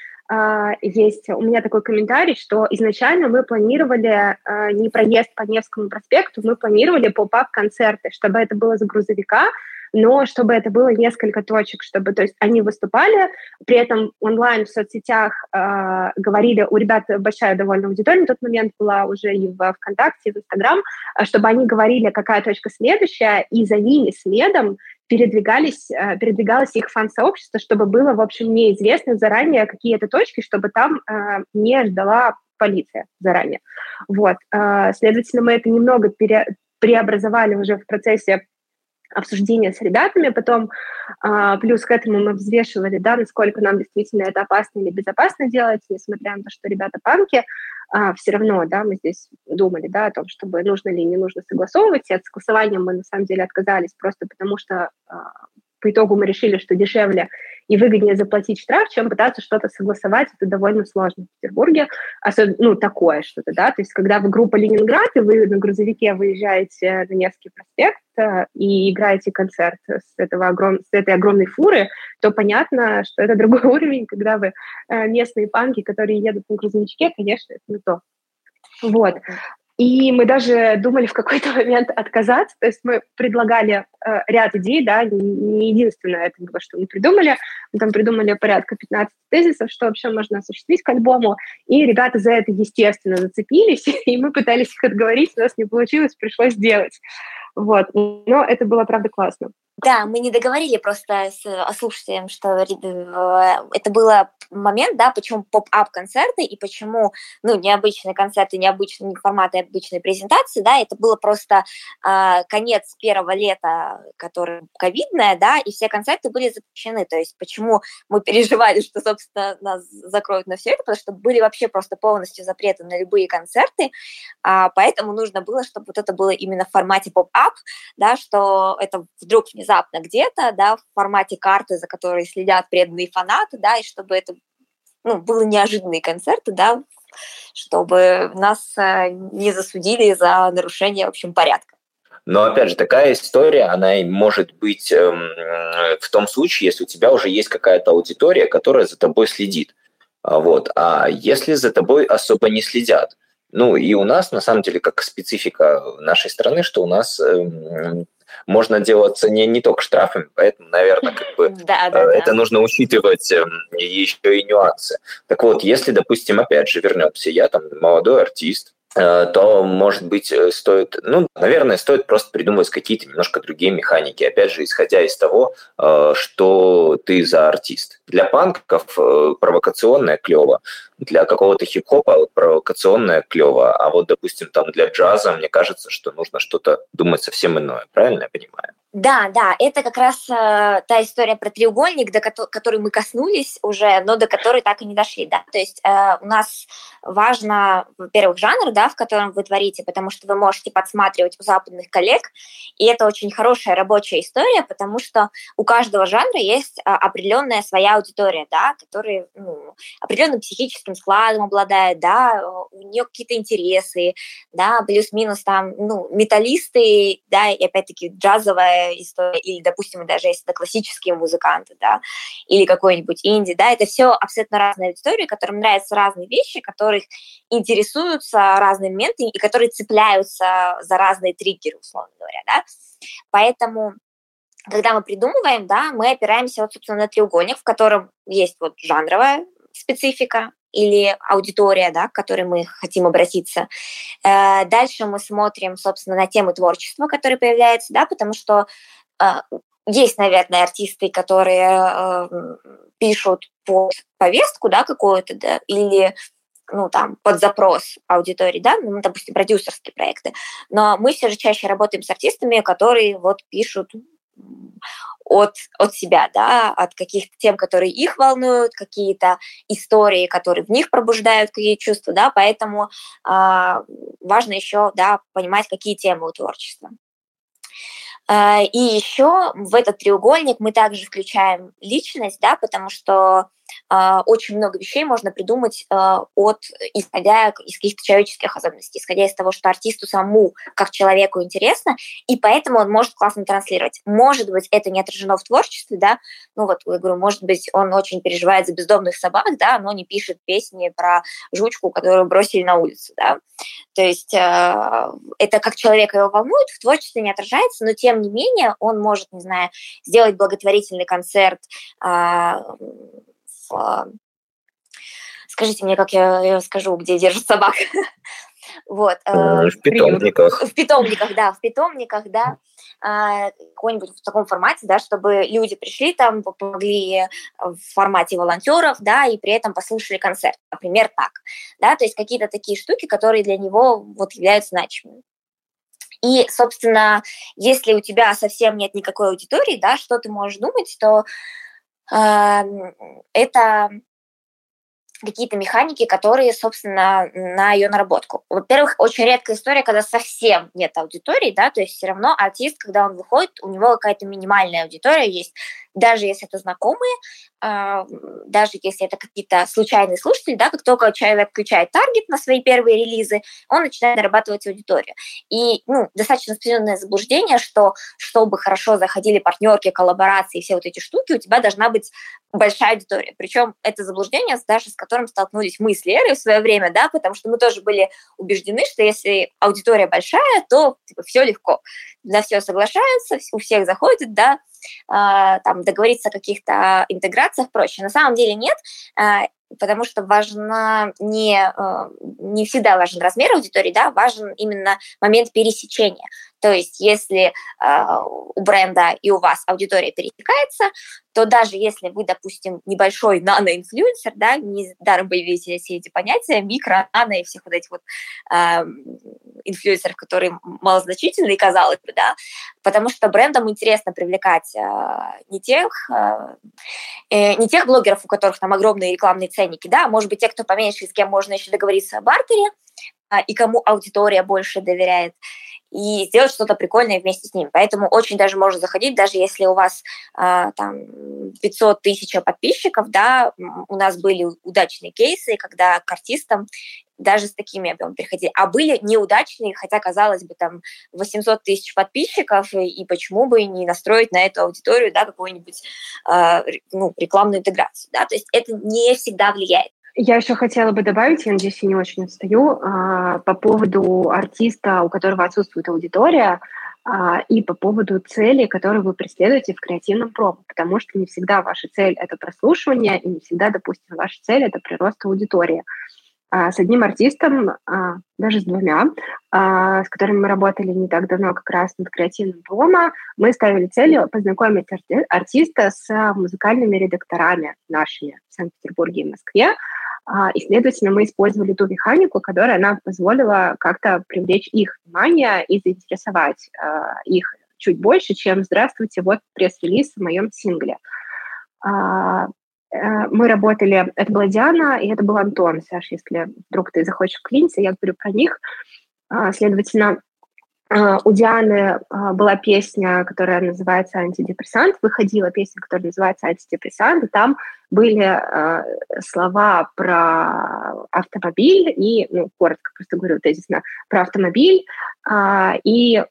есть у меня такой комментарий, что изначально мы планировали uh, не проезд по Невскому проспекту, мы планировали поп-ап концерты, чтобы это было за грузовика, но чтобы это было несколько точек, чтобы, то есть они выступали, при этом онлайн в соцсетях э, говорили, у ребят большая довольно аудитория на тот момент была уже и в ВКонтакте, и в Инстаграм, а чтобы они говорили, какая точка следующая, и за ними следом передвигались, э, передвигалось их фан-сообщество, чтобы было, в общем, неизвестно заранее какие это точки, чтобы там э, не ждала полиция заранее. Вот. Э, следовательно, мы это немного пере, преобразовали уже в процессе обсуждения с ребятами, потом плюс к этому мы взвешивали, да, насколько нам действительно это опасно или безопасно делать, несмотря на то, что ребята панки, а, все равно, да, мы здесь думали, да, о том, чтобы нужно ли не нужно согласовывать, и от согласования мы на самом деле отказались просто потому, что а, по итогу мы решили, что дешевле и выгоднее заплатить штраф, чем пытаться что-то согласовать. Это довольно сложно в Петербурге, особенно, ну, такое что-то, да, то есть когда вы группа Ленинград, и вы на грузовике выезжаете на Невский проспект э, и играете концерт с, этого огром... с этой огромной фуры, то понятно, что это другой уровень, когда вы э, местные панки, которые едут на грузовичке, конечно, это не то. Вот. И мы даже думали в какой-то момент отказаться, то есть мы предлагали э, ряд идей, да, не единственное это было, что мы придумали, мы там придумали порядка 15 тезисов, что вообще можно осуществить к альбому, и ребята за это, естественно, зацепились, и мы пытались их отговорить, у нас не получилось, пришлось делать. Вот, но это было, правда, классно. Да, мы не договорили просто с слушателям, что э, это был момент, да, почему поп-ап концерты и почему, ну, необычные концерты, необычные форматы обычной презентации, да, это было просто э, конец первого лета, которое ковидное, да, и все концерты были запрещены, то есть почему мы переживали, что, собственно, нас закроют на все это, потому что были вообще просто полностью запреты на любые концерты, а, поэтому нужно было, чтобы вот это было именно в формате поп-ап, да, что это вдруг не внезапно где-то, да, в формате карты, за которой следят преданные фанаты, да, и чтобы это ну, было неожиданные концерты, да, чтобы нас э, не засудили за нарушение, в общем, порядка. Но, опять же, такая история, она может быть эм, в том случае, если у тебя уже есть какая-то аудитория, которая за тобой следит. А вот. А если за тобой особо не следят, ну и у нас, на самом деле, как специфика нашей страны, что у нас эм, можно делаться не, не только штрафами, поэтому, наверное, как бы да, да, это да. нужно учитывать эм, еще и нюансы. Так вот, если, допустим, опять же вернемся, я там молодой артист, Э, то, может быть, э, стоит, ну, наверное, стоит просто придумывать какие-то немножко другие механики, опять же, исходя из того, э, что ты за артист. Для панков провокационное клево, для какого-то хип-хопа провокационное клево, а вот, допустим, там для джаза, мне кажется, что нужно что-то думать совсем иное, правильно я понимаю? Да, да, это как раз э, та история про треугольник, до ко- которой мы коснулись уже, но до которой так и не дошли, да. То есть э, у нас важно, во-первых, жанр, да, в котором вы творите, потому что вы можете подсматривать у западных коллег, и это очень хорошая рабочая история, потому что у каждого жанра есть а, определенная своя аудитория, да, которая ну, определенным психическим складом обладает, да, у нее какие-то интересы, да, плюс-минус там, ну, металлисты, да, и опять-таки джазовая история, или, допустим, даже если это классические музыканты, да, или какой-нибудь инди, да, это все абсолютно разные аудитории, которым нравятся разные вещи, которых интересуются разные моменты и которые цепляются за разные триггеры, условно говоря, да. Поэтому когда мы придумываем, да, мы опираемся вот, собственно, на треугольник, в котором есть вот жанровая специфика, или аудитория, да, к которой мы хотим обратиться. Э, дальше мы смотрим, собственно, на темы творчества, которые появляются, да, потому что э, есть, наверное, артисты, которые э, пишут под повестку, да, какую-то, да, или ну, там, под запрос аудитории, да, ну, допустим, продюсерские проекты. Но мы все же чаще работаем с артистами, которые вот пишут от, от себя, да, от каких-то тем, которые их волнуют, какие-то истории, которые в них пробуждают какие чувства, да, поэтому э, важно еще, да, понимать, какие темы у творчества. Э, и еще в этот треугольник мы также включаем личность, да, потому что а, очень много вещей можно придумать а, от, исходя из каких-то человеческих особенностей, исходя из того, что артисту саму, как человеку, интересно, и поэтому он может классно транслировать. Может быть, это не отражено в творчестве, да, ну вот, я говорю, может быть, он очень переживает за бездомных собак, да, но не пишет песни про жучку, которую бросили на улицу, да. То есть э, это как человека его волнует, в творчестве не отражается, но тем не менее он может, не знаю, сделать благотворительный концерт. Скажите мне, как я скажу, где держат собак. Вот. Э, в питомниках. В питомниках, да, в питомниках, да, а, какой-нибудь в таком формате, да, чтобы люди пришли там, помогли в формате волонтеров, да, и при этом послушали концерт, например, так, да, то есть какие-то такие штуки, которые для него вот являются значимыми. И, собственно, если у тебя совсем нет никакой аудитории, да, что ты можешь думать, то это какие-то механики, которые, собственно, на ее наработку. Во-первых, очень редкая история, когда совсем нет аудитории, да, то есть все равно артист, когда он выходит, у него какая-то минимальная аудитория есть, даже если это знакомые, а, даже если это какие-то случайные слушатели, да, как только человек включает таргет на свои первые релизы, он начинает нарабатывать аудиторию. И ну, достаточно распространенное заблуждение, что чтобы хорошо заходили партнерки, коллаборации, все вот эти штуки, у тебя должна быть большая аудитория. Причем это заблуждение, даже с которым столкнулись мы с Лерой в свое время, да, потому что мы тоже были убеждены, что если аудитория большая, то типа, все легко. На все соглашаются, у всех заходит, да, а, там договориться о каких-то интеграциях проще. На самом деле нет, а, потому что важно не, э, не всегда важен размер аудитории, да, важен именно момент пересечения. То есть если э, у бренда и у вас аудитория пересекается, то даже если вы, допустим, небольшой нано-инфлюенсер, да, не даром появились все эти понятия, микро, нано и всех вот этих вот э, инфлюенсеров, которые малозначительные, казалось бы, да, потому что брендам интересно привлекать э, не тех, э, не тех блогеров, у которых там огромные рекламные ценники, да, может быть, те, кто поменьше, с кем можно еще договориться о бартере, э, и кому аудитория больше доверяет и сделать что-то прикольное вместе с ним. Поэтому очень даже можно заходить, даже если у вас а, там 500 тысяч подписчиков, да, у нас были удачные кейсы, когда к артистам даже с такими объемами приходили. А были неудачные, хотя, казалось бы, там 800 тысяч подписчиков, и, и почему бы не настроить на эту аудиторию, да, какую-нибудь э, ну, рекламную интеграцию, да, то есть это не всегда влияет. Я еще хотела бы добавить, я надеюсь, я не очень отстаю, а, по поводу артиста, у которого отсутствует аудитория, а, и по поводу цели, которую вы преследуете в креативном промо, потому что не всегда ваша цель — это прослушивание, и не всегда, допустим, ваша цель — это прирост аудитории. А, с одним артистом, даже с двумя, с которыми мы работали не так давно как раз над креативным промо, мы ставили целью познакомить артиста с музыкальными редакторами нашими в Санкт-Петербурге и Москве, и, следовательно, мы использовали ту механику, которая нам позволила как-то привлечь их внимание и заинтересовать а, их чуть больше, чем «Здравствуйте, вот пресс-релиз в моем сингле». А, э, мы работали, это была Диана и это был Антон. Саша, если вдруг ты захочешь вклиниться, я говорю про них. Следовательно, а, у Дианы а, была песня, которая называется «Антидепрессант», выходила песня, которая называется «Антидепрессант», и там были э, слова про автомобиль и, ну, коротко просто говорю тезисно, про автомобиль и,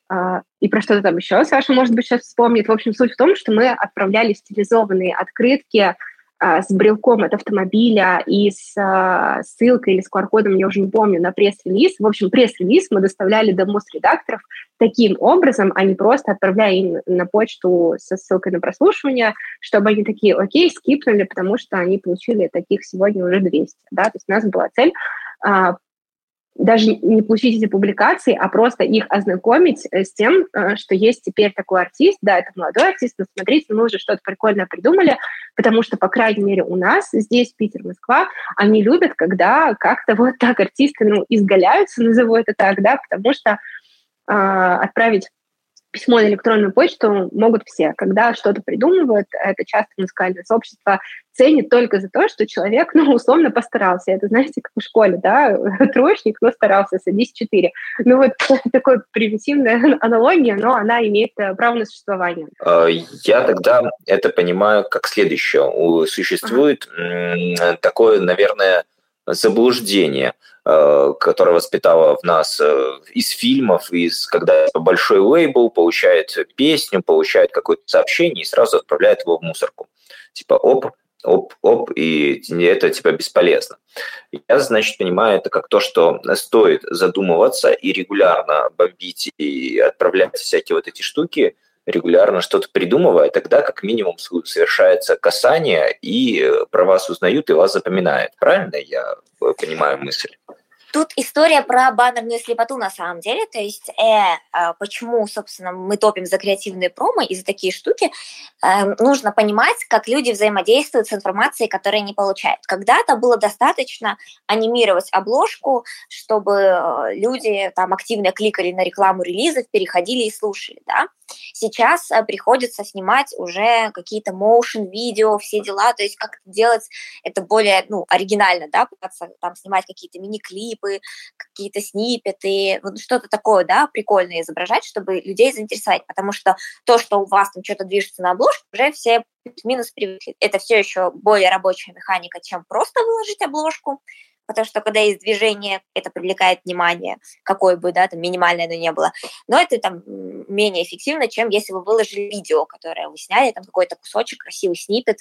и про что-то там еще. Саша, может быть, сейчас вспомнит. В общем, суть в том, что мы отправляли стилизованные открытки а, с брелком от автомобиля и с а, ссылкой или с QR-кодом, я уже не помню, на пресс-релиз. В общем, пресс-релиз мы доставляли до редакторов таким образом, а не просто отправляя им на почту со ссылкой на прослушивание, чтобы они такие, окей, скипнули, потому что они получили таких сегодня уже 200. Да? То есть у нас была цель а, даже не получить эти публикации, а просто их ознакомить э, с тем, э, что есть теперь такой артист, да, это молодой артист, но смотрите, мы уже что-то прикольное придумали, потому что, по крайней мере, у нас здесь, Питер, Москва, они любят, когда как-то вот так артисты, ну, изгаляются, назову это так, да, потому что э, отправить письмо на электронную почту могут все. Когда что-то придумывают, это часто музыкальное сообщество ценит только за то, что человек, ну, условно постарался. Это, знаете, как в школе, да, троечник, но старался, садись четыре. Ну, вот такой примитивная аналогия, но она имеет э, право на существование. А, я тогда это понимаю как следующее. Существует ага. такое, наверное, заблуждение, э, которое воспитало в нас э, из фильмов, из когда большой лейбл получает песню, получает какое-то сообщение и сразу отправляет его в мусорку. Типа, оп, оп, оп, и это типа бесполезно. Я, значит, понимаю это как то, что стоит задумываться и регулярно бомбить и отправлять всякие вот эти штуки, регулярно что-то придумывая, тогда как минимум совершается касание, и э, про вас узнают и вас запоминают. Правильно я э, понимаю мысль? Тут история про баннерную слепоту на самом деле, то есть э, э, почему, собственно, мы топим за креативные промо и за такие штуки, э, нужно понимать, как люди взаимодействуют с информацией, которую они получают. Когда-то было достаточно анимировать обложку, чтобы люди там активно кликали на рекламу релизов, переходили и слушали, да. Сейчас э, приходится снимать уже какие-то motion видео, все дела, то есть как делать это более, ну, оригинально, да, пытаться там снимать какие-то мини-клипы, какие-то снипеты, вот что-то такое, да, прикольное изображать, чтобы людей заинтересовать, потому что то, что у вас там что-то движется на обложку, уже все минус привыкли. Это все еще более рабочая механика, чем просто выложить обложку, потому что когда есть движение, это привлекает внимание, какое бы, да, там, минимальное оно не было. Но это там менее эффективно, чем если вы выложили видео, которое вы сняли, там какой-то кусочек, красивый снипет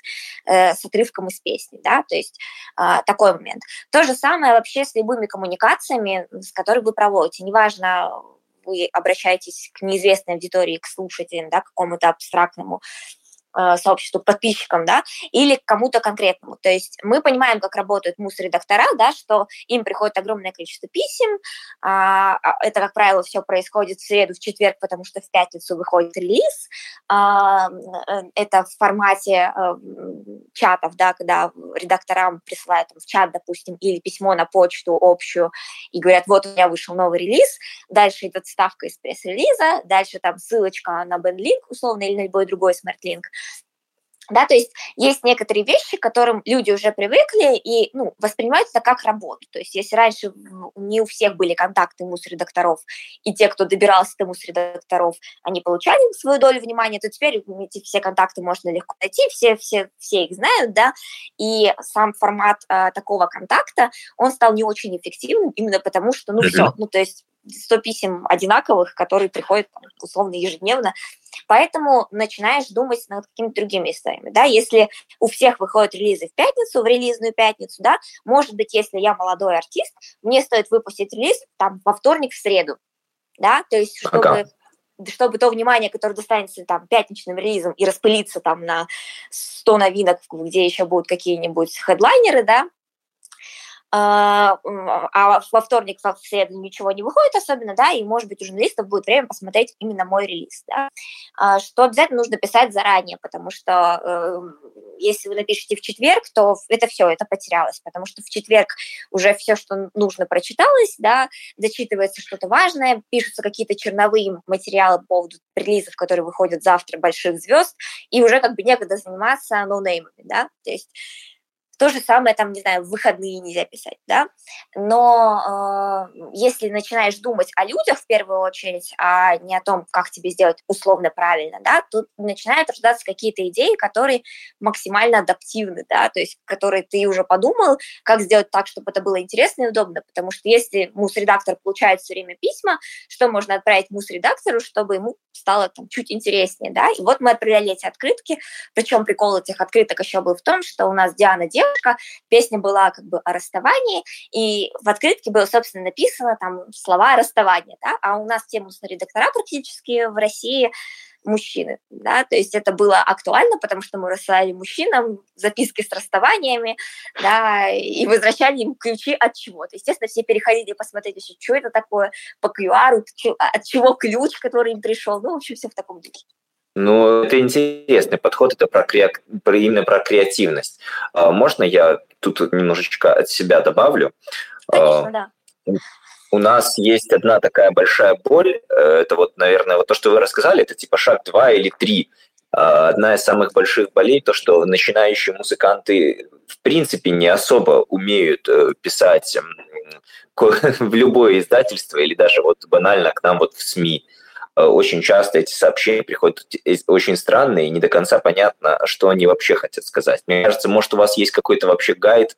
э, с отрывком из песни, да, то есть э, такой момент. То же самое вообще с любыми коммуникациями, с которыми вы проводите. Неважно, вы обращаетесь к неизвестной аудитории, к слушателям, да, к какому-то абстрактному Э, сообществу, подписчикам, да, или кому-то конкретному. То есть мы понимаем, как работают мус-редактора, да, что им приходит огромное количество писем, а, а, это, как правило, все происходит в среду, в четверг, потому что в пятницу выходит релиз, а, э, это в формате а, чатов, да, когда редакторам присылают там, в чат, допустим, или письмо на почту общую и говорят, вот у меня вышел новый релиз, дальше идет ставка из пресс-релиза, дальше там ссылочка на бендлинк, условно, или на любой другой смарт-линк, да, то есть есть некоторые вещи, к которым люди уже привыкли и ну, воспринимают это как работу. То есть если раньше не у всех были контакты мус-редакторов, и те, кто добирался до мус-редакторов, они получали свою долю внимания, то теперь эти все контакты можно легко найти, все, все, все их знают, да, и сам формат а, такого контакта, он стал не очень эффективным именно потому, что, ну, mm-hmm. все, ну, то есть 100 писем одинаковых, которые приходят условно ежедневно. Поэтому начинаешь думать над какими-то другими историями. Да? Если у всех выходят релизы в пятницу, в релизную пятницу, да, может быть, если я молодой артист, мне стоит выпустить релиз там во вторник, в среду. Да? То есть, чтобы ага чтобы то внимание, которое достанется там пятничным релизом и распылиться там на 100 новинок, где еще будут какие-нибудь хедлайнеры, да, а, а во вторник, в среду ничего не выходит особенно, да, и, может быть, у журналистов будет время посмотреть именно мой релиз, да, а, что обязательно нужно писать заранее, потому что э, если вы напишете в четверг, то это все, это потерялось, потому что в четверг уже все, что нужно, прочиталось, да, зачитывается что-то важное, пишутся какие-то черновые материалы по поводу релизов, которые выходят завтра, больших звезд, и уже как бы некогда заниматься ноунеймами, да, то есть то же самое, там, не знаю, в выходные нельзя писать, да. Но э, если начинаешь думать о людях в первую очередь, а не о том, как тебе сделать условно правильно, да, тут начинают рождаться какие-то идеи, которые максимально адаптивны, да, то есть которые ты уже подумал, как сделать так, чтобы это было интересно и удобно, потому что если мус-редактор получает все время письма, что можно отправить мус-редактору, чтобы ему стало там чуть интереснее, да, и вот мы отправляли эти открытки, причем прикол этих открыток еще был в том, что у нас Диана девушка, девушка, песня была как бы о расставании, и в открытке было, собственно, написано там слова о расставании, да, а у нас тему редактора практически в России мужчины, да, то есть это было актуально, потому что мы рассылали мужчинам записки с расставаниями, да, и возвращали им ключи от чего-то. Естественно, все переходили посмотреть еще, что это такое по QR, от чего ключ, который им пришел, ну, в общем, все в таком духе. Ну, это интересный подход, это про, кре... про именно про креативность. А, можно я тут немножечко от себя добавлю? Конечно, а, да. У нас есть одна такая большая боль, э, это вот, наверное, вот то, что вы рассказали, это типа шаг два или три. А, одна из самых больших болей, то, что начинающие музыканты в принципе не особо умеют э, писать в любое издательство или даже вот банально к нам вот в СМИ. Очень часто эти сообщения приходят очень странные, не до конца понятно, что они вообще хотят сказать. Мне кажется, может, у вас есть какой-то вообще гайд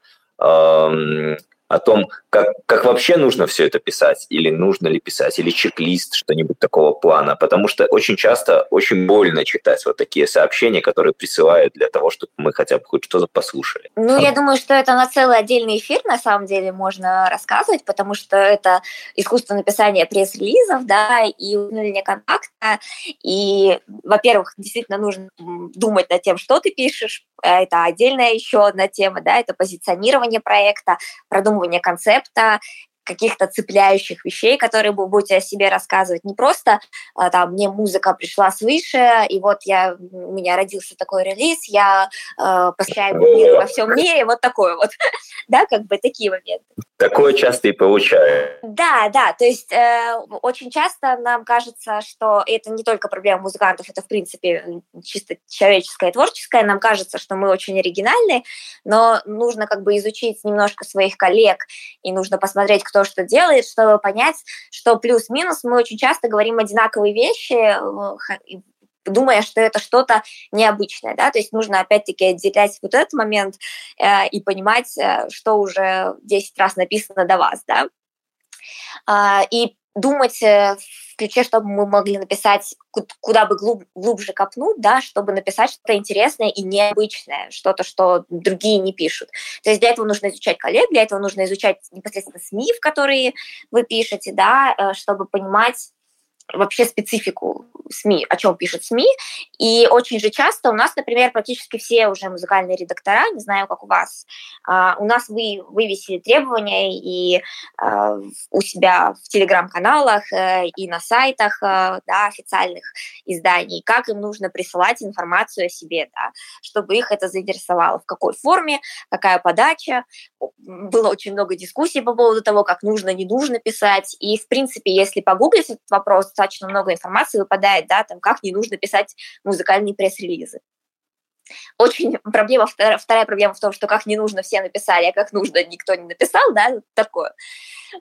о том, как, как вообще нужно все это писать, или нужно ли писать, или чек-лист, что-нибудь такого плана, потому что очень часто очень больно читать вот такие сообщения, которые присылают для того, чтобы мы хотя бы хоть что-то послушали. Ну, я думаю, что это на целый отдельный эфир, на самом деле, можно рассказывать, потому что это искусство написания пресс-релизов, да, и установление контакта, и, во-первых, действительно нужно думать над тем, что ты пишешь, это отдельная еще одна тема, да, это позиционирование проекта, продумывание концепта, каких-то цепляющих вещей, которые вы будете о себе рассказывать. Не просто а, там мне музыка пришла свыше, и вот я, у меня родился такой релиз, я э, посвящаю миру во всем мире, вот такое вот, да, как бы такие моменты. Такое часто и получаю. Да, да, то есть э, очень часто нам кажется, что это не только проблема музыкантов, это в принципе чисто человеческое, творческое. Нам кажется, что мы очень оригинальны, но нужно как бы изучить немножко своих коллег и нужно посмотреть, кто что делает, чтобы понять, что плюс-минус мы очень часто говорим одинаковые вещи, думая, что это что-то необычное, да, то есть нужно опять-таки отделять вот этот момент э, и понимать, э, что уже 10 раз написано до вас, да, э, и думать э, в ключе, чтобы мы могли написать, куда бы глуб, глубже копнуть, да, чтобы написать что-то интересное и необычное, что-то, что другие не пишут. То есть для этого нужно изучать коллег, для этого нужно изучать непосредственно СМИ, в которые вы пишете, да, э, чтобы понимать, вообще специфику СМИ, о чем пишут СМИ. И очень же часто у нас, например, практически все уже музыкальные редактора, не знаю, как у вас, а, у нас вы вывесили требования и а, у себя в телеграм-каналах э, и на сайтах э, да, официальных изданий, как им нужно присылать информацию о себе, да, чтобы их это заинтересовало, в какой форме, какая подача. Было очень много дискуссий по поводу того, как нужно, не нужно писать. И, в принципе, если погуглить этот вопрос, достаточно много информации выпадает, да, там, как не нужно писать музыкальные пресс-релизы. Очень проблема, вторая, проблема в том, что как не нужно все написали, а как нужно никто не написал, да, такое.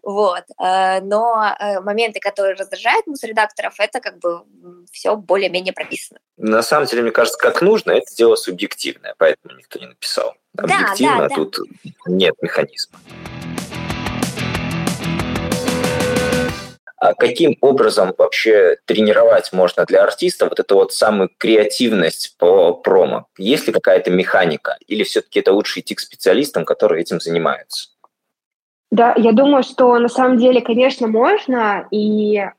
Вот. Э, но э, моменты, которые раздражают мусоредакторов, это как бы все более-менее прописано. На самом деле, мне кажется, как нужно, это дело субъективное, поэтому никто не написал. Объективно да, да, да. тут нет механизма. Каким образом вообще тренировать можно для артиста вот эту вот самую креативность по промо? Есть ли какая-то механика? Или все-таки это лучше идти к специалистам, которые этим занимаются? Да, я думаю, что на самом деле, конечно, можно. И а,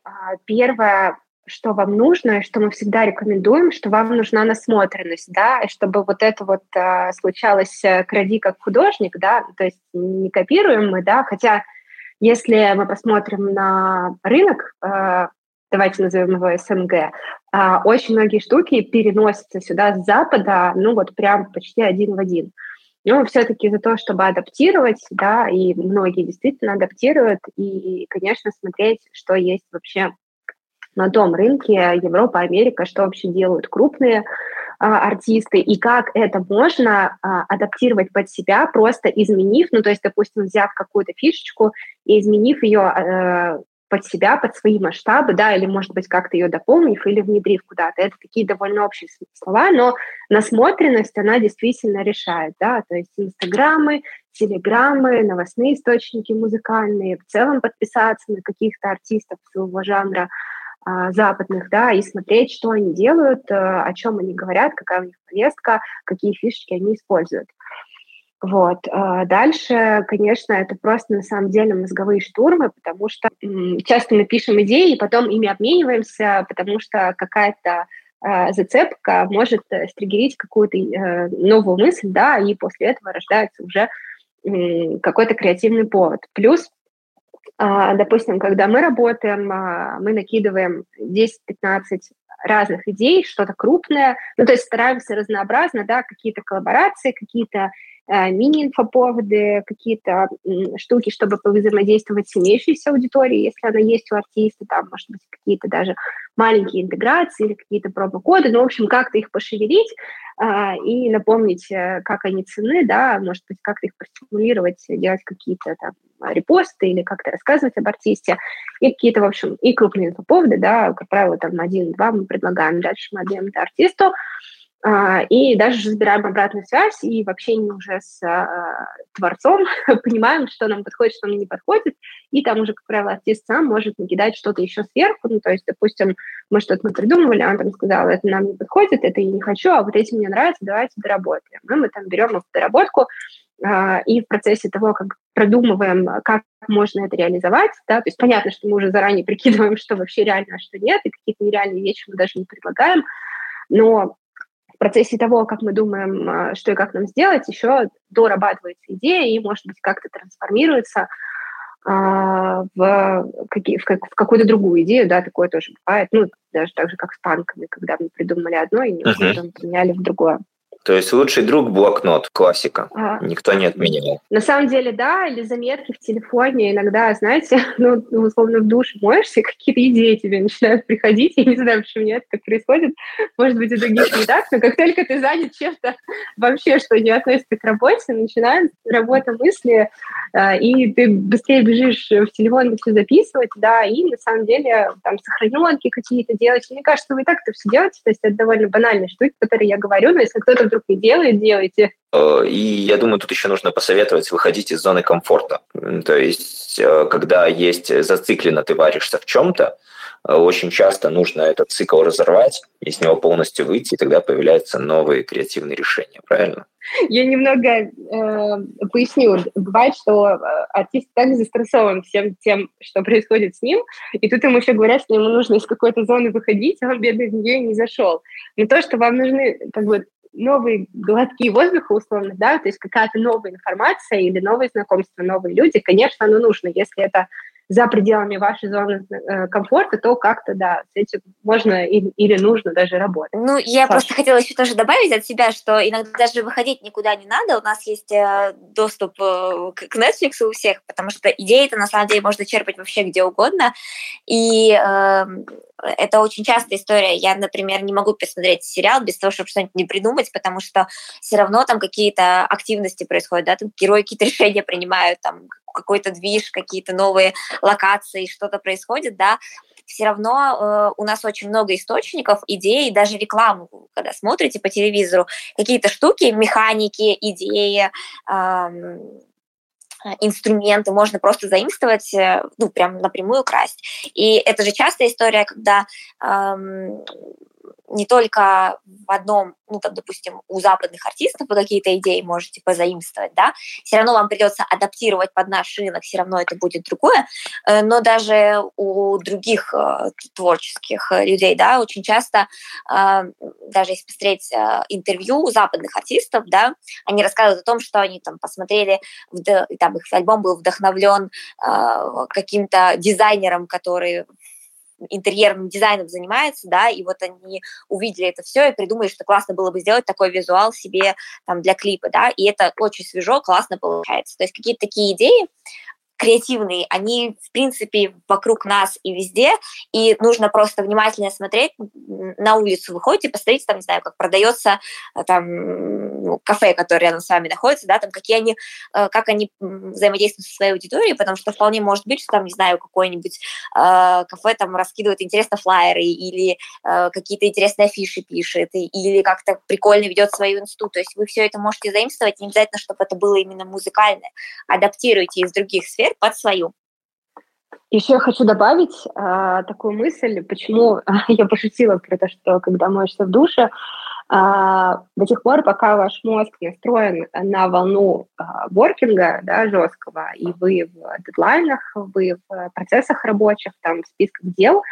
первое, что вам нужно, и что мы всегда рекомендуем, что вам нужна насмотренность, да, и чтобы вот это вот а, случалось э, кради как художник, да, то есть не копируем мы, да, хотя если мы посмотрим на рынок, э, давайте назовем его СНГ, э, очень многие штуки переносятся сюда с Запада, ну вот прям почти один в один. Но все-таки за то, чтобы адаптировать, да, и многие действительно адаптируют, и, конечно, смотреть, что есть вообще на том рынке Европа, Америка, что вообще делают крупные артисты, и как это можно а, адаптировать под себя, просто изменив, ну, то есть, допустим, взяв какую-то фишечку и изменив ее а, под себя, под свои масштабы, да, или, может быть, как-то ее дополнив или внедрив куда-то. Это такие довольно общие слова, но насмотренность, она действительно решает, да, то есть инстаграмы, телеграммы, новостные источники музыкальные, в целом подписаться на каких-то артистов своего жанра, а, западных, да, и смотреть, что они делают, э, о чем они говорят, какая у них повестка, какие фишечки они используют. Вот. А дальше, конечно, это просто на самом деле мозговые штурмы, потому что часто мы пишем идеи, и потом ими обмениваемся, потому что какая-то э, зацепка может э, стригерить какую-то новую мысль, да, и после этого рождается уже какой-то креативный повод. Плюс а, допустим, когда мы работаем, а, мы накидываем 10-15 разных идей, что-то крупное, ну, то есть стараемся разнообразно, да, какие-то коллаборации, какие-то мини-инфоповоды, какие-то штуки, чтобы взаимодействовать с имеющейся аудиторией, если она есть у артиста, там, может быть, какие-то даже маленькие интеграции или какие-то пробы-коды, ну, в общем, как-то их пошевелить э, и напомнить, э, как они цены, да, может быть, как-то их простимулировать, делать какие-то там репосты или как-то рассказывать об артисте, и какие-то, в общем, и крупные инфоповоды, да, как правило, там один-два мы предлагаем, дальше мы отдаем это артисту, и даже забираем обратную связь, и в общении уже с а, творцом понимаем, что нам подходит, что нам не подходит, и там уже, как правило, артист сам может накидать что-то еще сверху, ну, то есть, допустим, мы что-то придумывали, а он там сказал, это нам не подходит, это я не хочу, а вот этим мне нравится, давайте доработаем. И мы там берем эту доработку, а, и в процессе того, как продумываем, как можно это реализовать, да, то есть понятно, что мы уже заранее прикидываем, что вообще реально, а что нет, и какие-то нереальные вещи мы даже не предлагаем, но в процессе того, как мы думаем, а, что и как нам сделать, еще дорабатывается идея и, может быть, как-то трансформируется а, в, какие, в, как, в какую-то другую идею, да, такое тоже бывает, ну, даже так же, как с панками, когда мы придумали одно и неожиданно uh-huh. поменяли в другое. То есть лучший друг блокнот, классика. А, Никто не отменял. На самом деле, да, или заметки в телефоне. Иногда, знаете, ну, условно, в душе моешься, какие-то идеи тебе начинают приходить. Я не знаю, почему нет, так происходит. Может быть, у других не так, но как только ты занят чем-то вообще, что не относится к работе, начинает работа мысли, а, и ты быстрее бежишь в телефон все записывать, да, и на самом деле там сохраненки какие-то делать. Мне кажется, вы и так это все делаете, то есть это довольно банальные штуки, которые я говорю, но если кто-то вдруг не делает, делайте. Э, и я думаю, тут еще нужно посоветовать выходить из зоны комфорта. То есть, э, когда есть зациклено, ты варишься в чем-то, э, очень часто нужно этот цикл разорвать, из него полностью выйти, и тогда появляются новые креативные решения, правильно? Я немного э, поясню. Бывает, что артист так застрессован всем тем, что происходит с ним, и тут ему еще говорят, что ему нужно из какой-то зоны выходить, а он, бедный, в нее не зашел. Не то, что вам нужны как бы новые глотки воздуха, условно, да, то есть какая-то новая информация или новые знакомства, новые люди, конечно, оно нужно. Если это за пределами вашей зоны э, комфорта, то как-то, да, с этим можно или, или нужно даже работать. Ну, я Саша. просто хотела еще тоже добавить от себя, что иногда даже выходить никуда не надо, у нас есть э, доступ э, к Netflix у всех, потому что идеи-то на самом деле можно черпать вообще где угодно, и э, это очень частая история. Я, например, не могу посмотреть сериал без того, чтобы что-нибудь не придумать, потому что все равно там какие-то активности происходят, да, там герои какие-то решения принимают, там какой-то движ, какие-то новые локации, что-то происходит, да, все равно э, у нас очень много источников, идей, даже рекламу, когда смотрите по телевизору, какие-то штуки, механики, идеи, э, инструменты можно просто заимствовать, э, ну, прям напрямую красть. И это же частая история, когда эм, не только в одном, ну, там, допустим, у западных артистов вы какие-то идеи можете позаимствовать, да, все равно вам придется адаптировать под наш рынок, все равно это будет другое, э, но даже у других э, творческих людей, да, очень часто, э, даже если посмотреть интервью у западных артистов, да, они рассказывают о том, что они там посмотрели, там их альбом был вдохновлен каким-то дизайнером, который интерьерным дизайном занимается, да, и вот они увидели это все и придумали, что классно было бы сделать такой визуал себе там для клипа, да, и это очень свежо, классно получается. То есть какие-то такие идеи, креативные, они, в принципе, вокруг нас и везде, и нужно просто внимательно смотреть, на улицу выходите, посмотрите, там, не знаю, как продается э, там ну, кафе, которое рядом с вами находится, да, там, какие они, э, как они взаимодействуют со своей аудиторией, потому что вполне может быть, что там, не знаю, какое-нибудь э, кафе там раскидывает интересно флайеры или э, какие-то интересные афиши пишет, или как-то прикольно ведет свою инсту, то есть вы все это можете заимствовать, не обязательно, чтобы это было именно музыкальное, адаптируйте из других сфер, под свою. Еще я хочу добавить э, такую мысль, почему я пошутила про то, что когда моешься в душе, э, до тех пор, пока ваш мозг настроен на волну э, воркинга да, жесткого, и вы в дедлайнах, вы в процессах рабочих, там, в списках дел,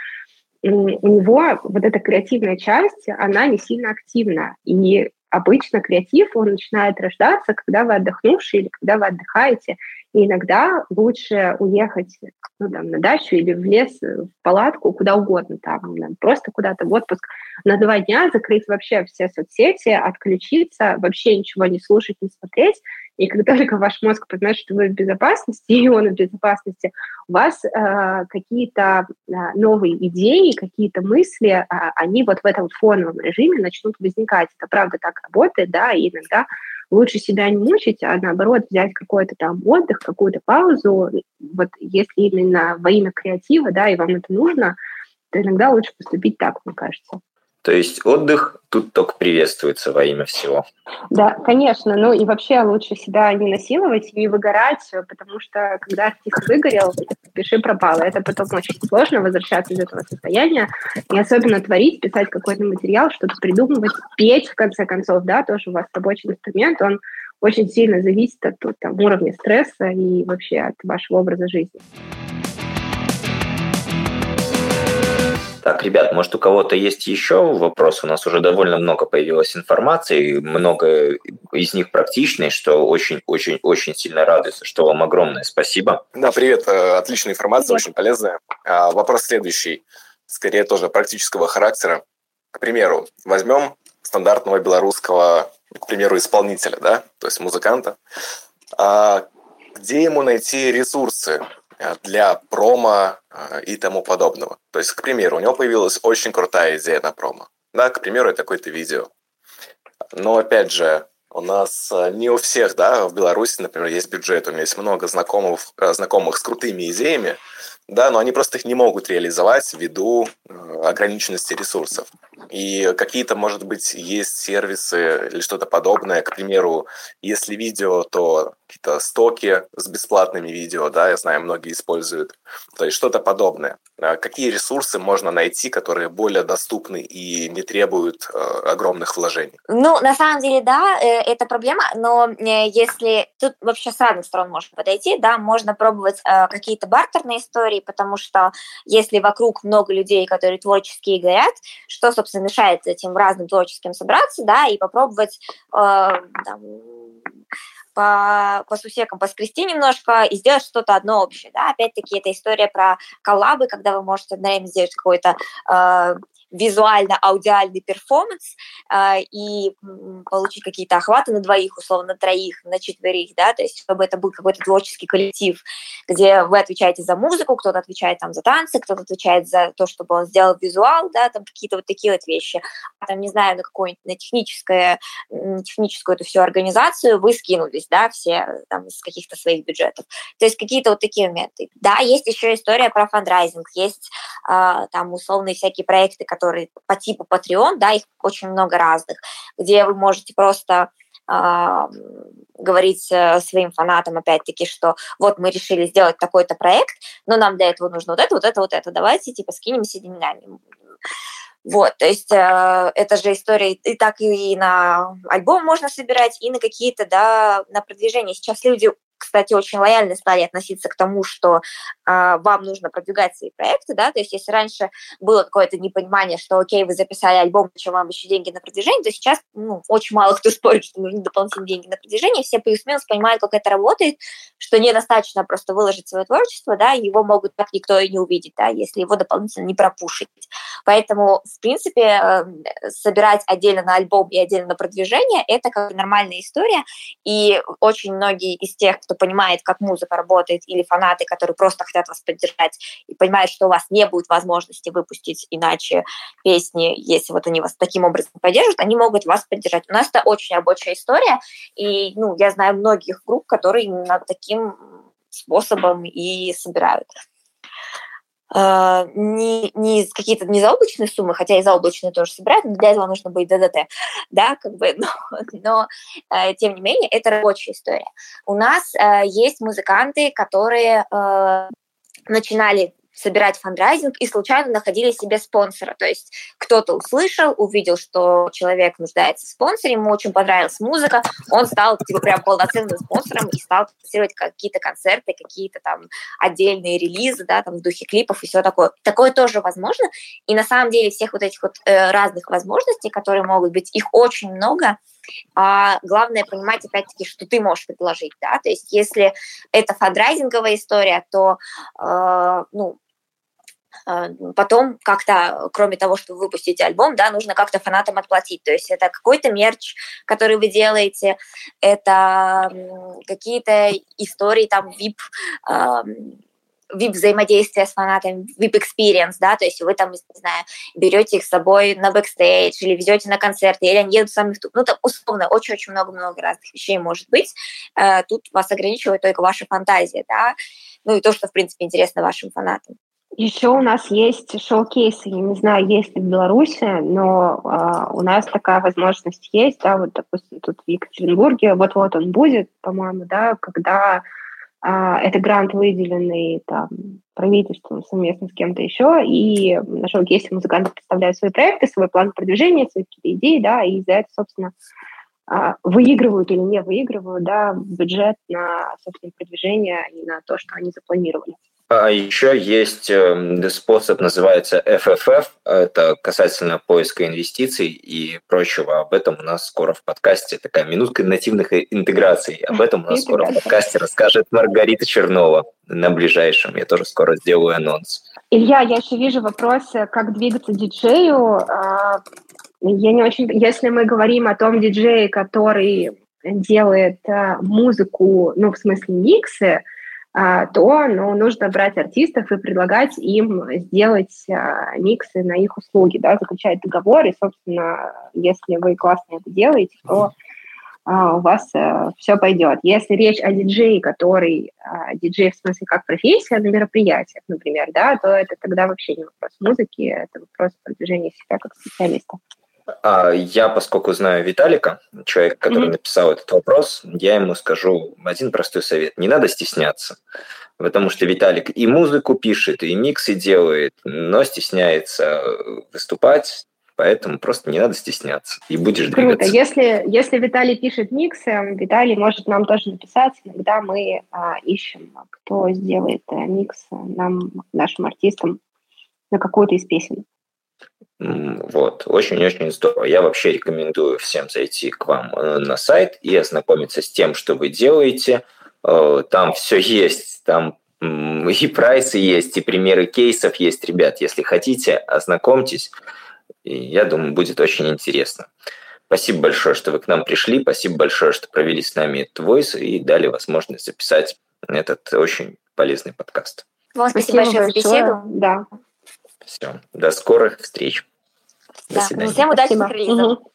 у него вот эта креативная часть, она не сильно активна. И обычно креатив, он начинает рождаться, когда вы отдохнувшие или когда вы отдыхаете. И иногда лучше уехать ну, там, на дачу или в лес, в палатку, куда угодно, там, просто куда-то в отпуск на два дня, закрыть вообще все соцсети, отключиться, вообще ничего не слушать, не смотреть, и как только ваш мозг познает, что вы в безопасности, и он в безопасности, у вас э, какие-то э, новые идеи, какие-то мысли, э, они вот в этом фоновом режиме начнут возникать. Это правда так работает, да, и иногда лучше себя не мучить, а наоборот взять какой-то там отдых, какую-то паузу. Вот если именно во имя креатива, да, и вам это нужно, то иногда лучше поступить так, мне кажется. То есть отдых тут только приветствуется во имя всего. Да, конечно. Ну и вообще лучше себя не насиловать, не выгорать, потому что когда артист выгорел, пиши пропало. Это потом очень сложно возвращаться из этого состояния. И особенно творить, писать какой-то материал, что-то придумывать, петь, в конце концов, да, тоже у вас рабочий инструмент, он очень сильно зависит от там, уровня стресса и вообще от вашего образа жизни. Так, ребят, может, у кого-то есть еще вопрос? У нас уже довольно много появилось информации, много из них практичной, что очень-очень-очень сильно радуется, что вам огромное спасибо. Да, привет, э, отличная информация, очень полезная. А, вопрос следующий, скорее тоже практического характера. К примеру, возьмем стандартного белорусского к примеру, исполнителя, да, то есть музыканта, а где ему найти ресурсы для промо э, и тому подобного. То есть, к примеру, у него появилась очень крутая идея на промо. Да, к примеру, это какое-то видео. Но, опять же, у нас э, не у всех, да, в Беларуси, например, есть бюджет. У меня есть много знакомых, знакомых с крутыми идеями, да, но они просто их не могут реализовать ввиду ограниченности ресурсов. И какие-то, может быть, есть сервисы или что-то подобное. К примеру, если видео, то какие-то стоки с бесплатными видео, да, я знаю, многие используют. То есть что-то подобное. А какие ресурсы можно найти, которые более доступны и не требуют э, огромных вложений? Ну, на самом деле, да, э, это проблема, но э, если тут вообще с разных сторон можно подойти, да, можно пробовать э, какие-то бартерные истории, потому что если вокруг много людей, которые творческие горят, что, собственно, мешает этим разным творческим собраться, да, и попробовать э, там, по, по сусекам поскрести немножко и сделать что-то одно общее. Да? Опять-таки, это история про коллабы, когда вы можете одновременно сделать какой-то э, визуально-аудиальный перформанс э, и получить какие-то охваты на двоих, условно, на троих, на четверых, да, то есть чтобы это был какой-то творческий коллектив, где вы отвечаете за музыку, кто-то отвечает там за танцы, кто-то отвечает за то, чтобы он сделал визуал, да, там какие-то вот такие вот вещи. А там, не знаю, на какую-нибудь на техническое, техническую эту всю организацию вы скинулись, да, все там из каких-то своих бюджетов. То есть какие-то вот такие моменты. Да, есть еще история про фандрайзинг, есть э, там условные всякие проекты, которые которые по типу Patreon, да, их очень много разных, где вы можете просто э, говорить э, своим фанатам, опять-таки, что вот мы решили сделать такой-то проект, но нам для этого нужно вот это, вот это, вот это, давайте, типа, скинемся деньгами. Вот, то есть э, это же история и так и на альбом можно собирать, и на какие-то, да, на продвижение. Сейчас люди кстати, очень лояльно стали относиться к тому, что э, вам нужно продвигать свои проекты, да, то есть если раньше было какое-то непонимание, что, окей, вы записали альбом, чем вам еще деньги на продвижение, то сейчас, ну, очень мало кто спорит, что нужны дополнительные деньги на продвижение, все плюс-минус понимают, как это работает, что недостаточно просто выложить свое творчество, да, его могут так никто и не увидеть, да, если его дополнительно не пропушить. Поэтому, в принципе, э, собирать отдельно на альбом и отдельно на продвижение – это как нормальная история, и очень многие из тех, кто кто понимает, как музыка работает, или фанаты, которые просто хотят вас поддержать и понимают, что у вас не будет возможности выпустить иначе песни, если вот они вас таким образом поддержат, они могут вас поддержать. У нас это очень рабочая история, и ну, я знаю многих групп, которые именно таким способом и собирают. Uh, не, не какие-то не заоблачные суммы, хотя и заоблачные тоже собирают, но для этого нужно быть ДДТ, да, как бы, но, но uh, тем не менее, это рабочая история. У нас uh, есть музыканты, которые начинали собирать фандрайзинг и случайно находили себе спонсора. То есть кто-то услышал, увидел, что человек нуждается в спонсоре, ему очень понравилась музыка, он стал типа прям полноценным спонсором и стал спонсировать какие-то концерты, какие-то там отдельные релизы, да, там в духе клипов и все такое. Такое тоже возможно. И на самом деле всех вот этих вот э, разных возможностей, которые могут быть, их очень много, а главное понимать, опять-таки, что ты можешь предложить, да, то есть если это фандрайзинговая история, то, э, ну, э, потом как-то, кроме того, что вы выпустите альбом, да, нужно как-то фанатам отплатить. То есть это какой-то мерч, который вы делаете, это какие-то истории, там, VIP, VIP-взаимодействие с фанатами, VIP-experience, да, то есть вы там, не знаю, берете их с собой на бэкстейдж или везете на концерты, или они едут сами в ту... Ну, там, условно, очень-очень много-много разных вещей может быть. Э, тут вас ограничивает только ваша фантазия, да, ну и то, что, в принципе, интересно вашим фанатам. Еще у нас есть шоу-кейсы, я не знаю, есть ли в Беларуси, но э, у нас такая возможность есть, да, вот, допустим, тут в Екатеринбурге, вот-вот он будет, по-моему, да, когда это грант, выделенный там, правительством совместно с кем-то еще, и на шоу-кейсе музыканты представляют свои проекты, свой план продвижения, свои какие-то идеи, да, и за это, собственно, а, выигрывают или не выигрывают, да, бюджет на, собственно, продвижение и на то, что они запланировали. А еще есть эм, способ, называется FFF, это касательно поиска инвестиций и прочего. Об этом у нас скоро в подкасте такая минутка нативных интеграций. Об этом у нас скоро в подкасте расскажет Маргарита Чернова на ближайшем. Я тоже скоро сделаю анонс. Илья, я еще вижу вопрос, как двигаться диджею. А, Я не очень... Если мы говорим о том диджее, который делает а, музыку, ну, в смысле миксы, то ну, нужно брать артистов и предлагать им сделать а, миксы на их услуги, да, заключать договор, и, собственно, если вы классно это делаете, то а, у вас а, все пойдет. Если речь о диджее, который а, диджей в смысле как профессия на мероприятиях, например, да, то это тогда вообще не вопрос музыки, это вопрос продвижения себя как специалиста. А я, поскольку знаю Виталика, человек, который mm-hmm. написал этот вопрос, я ему скажу один простой совет. Не надо стесняться, потому что Виталик и музыку пишет, и миксы делает, но стесняется выступать, поэтому просто не надо стесняться, и будешь Круто. двигаться. Если, если Виталий пишет миксы, Виталий может нам тоже написать, иногда мы а, ищем, кто сделает а, микс нам, нашим артистам на какую-то из песен. Вот, очень-очень здорово. Я вообще рекомендую всем зайти к вам э, на сайт и ознакомиться с тем, что вы делаете. Э, там все есть, там и прайсы есть, и примеры кейсов есть. Ребят, если хотите, ознакомьтесь. И я думаю, будет очень интересно. Спасибо большое, что вы к нам пришли. Спасибо большое, что провели с нами этот войс и дали возможность записать этот очень полезный подкаст. Вам спасибо, спасибо большое за беседу. Да. Все. До скорых встреч. До да. свидания. Всем релизов. Угу.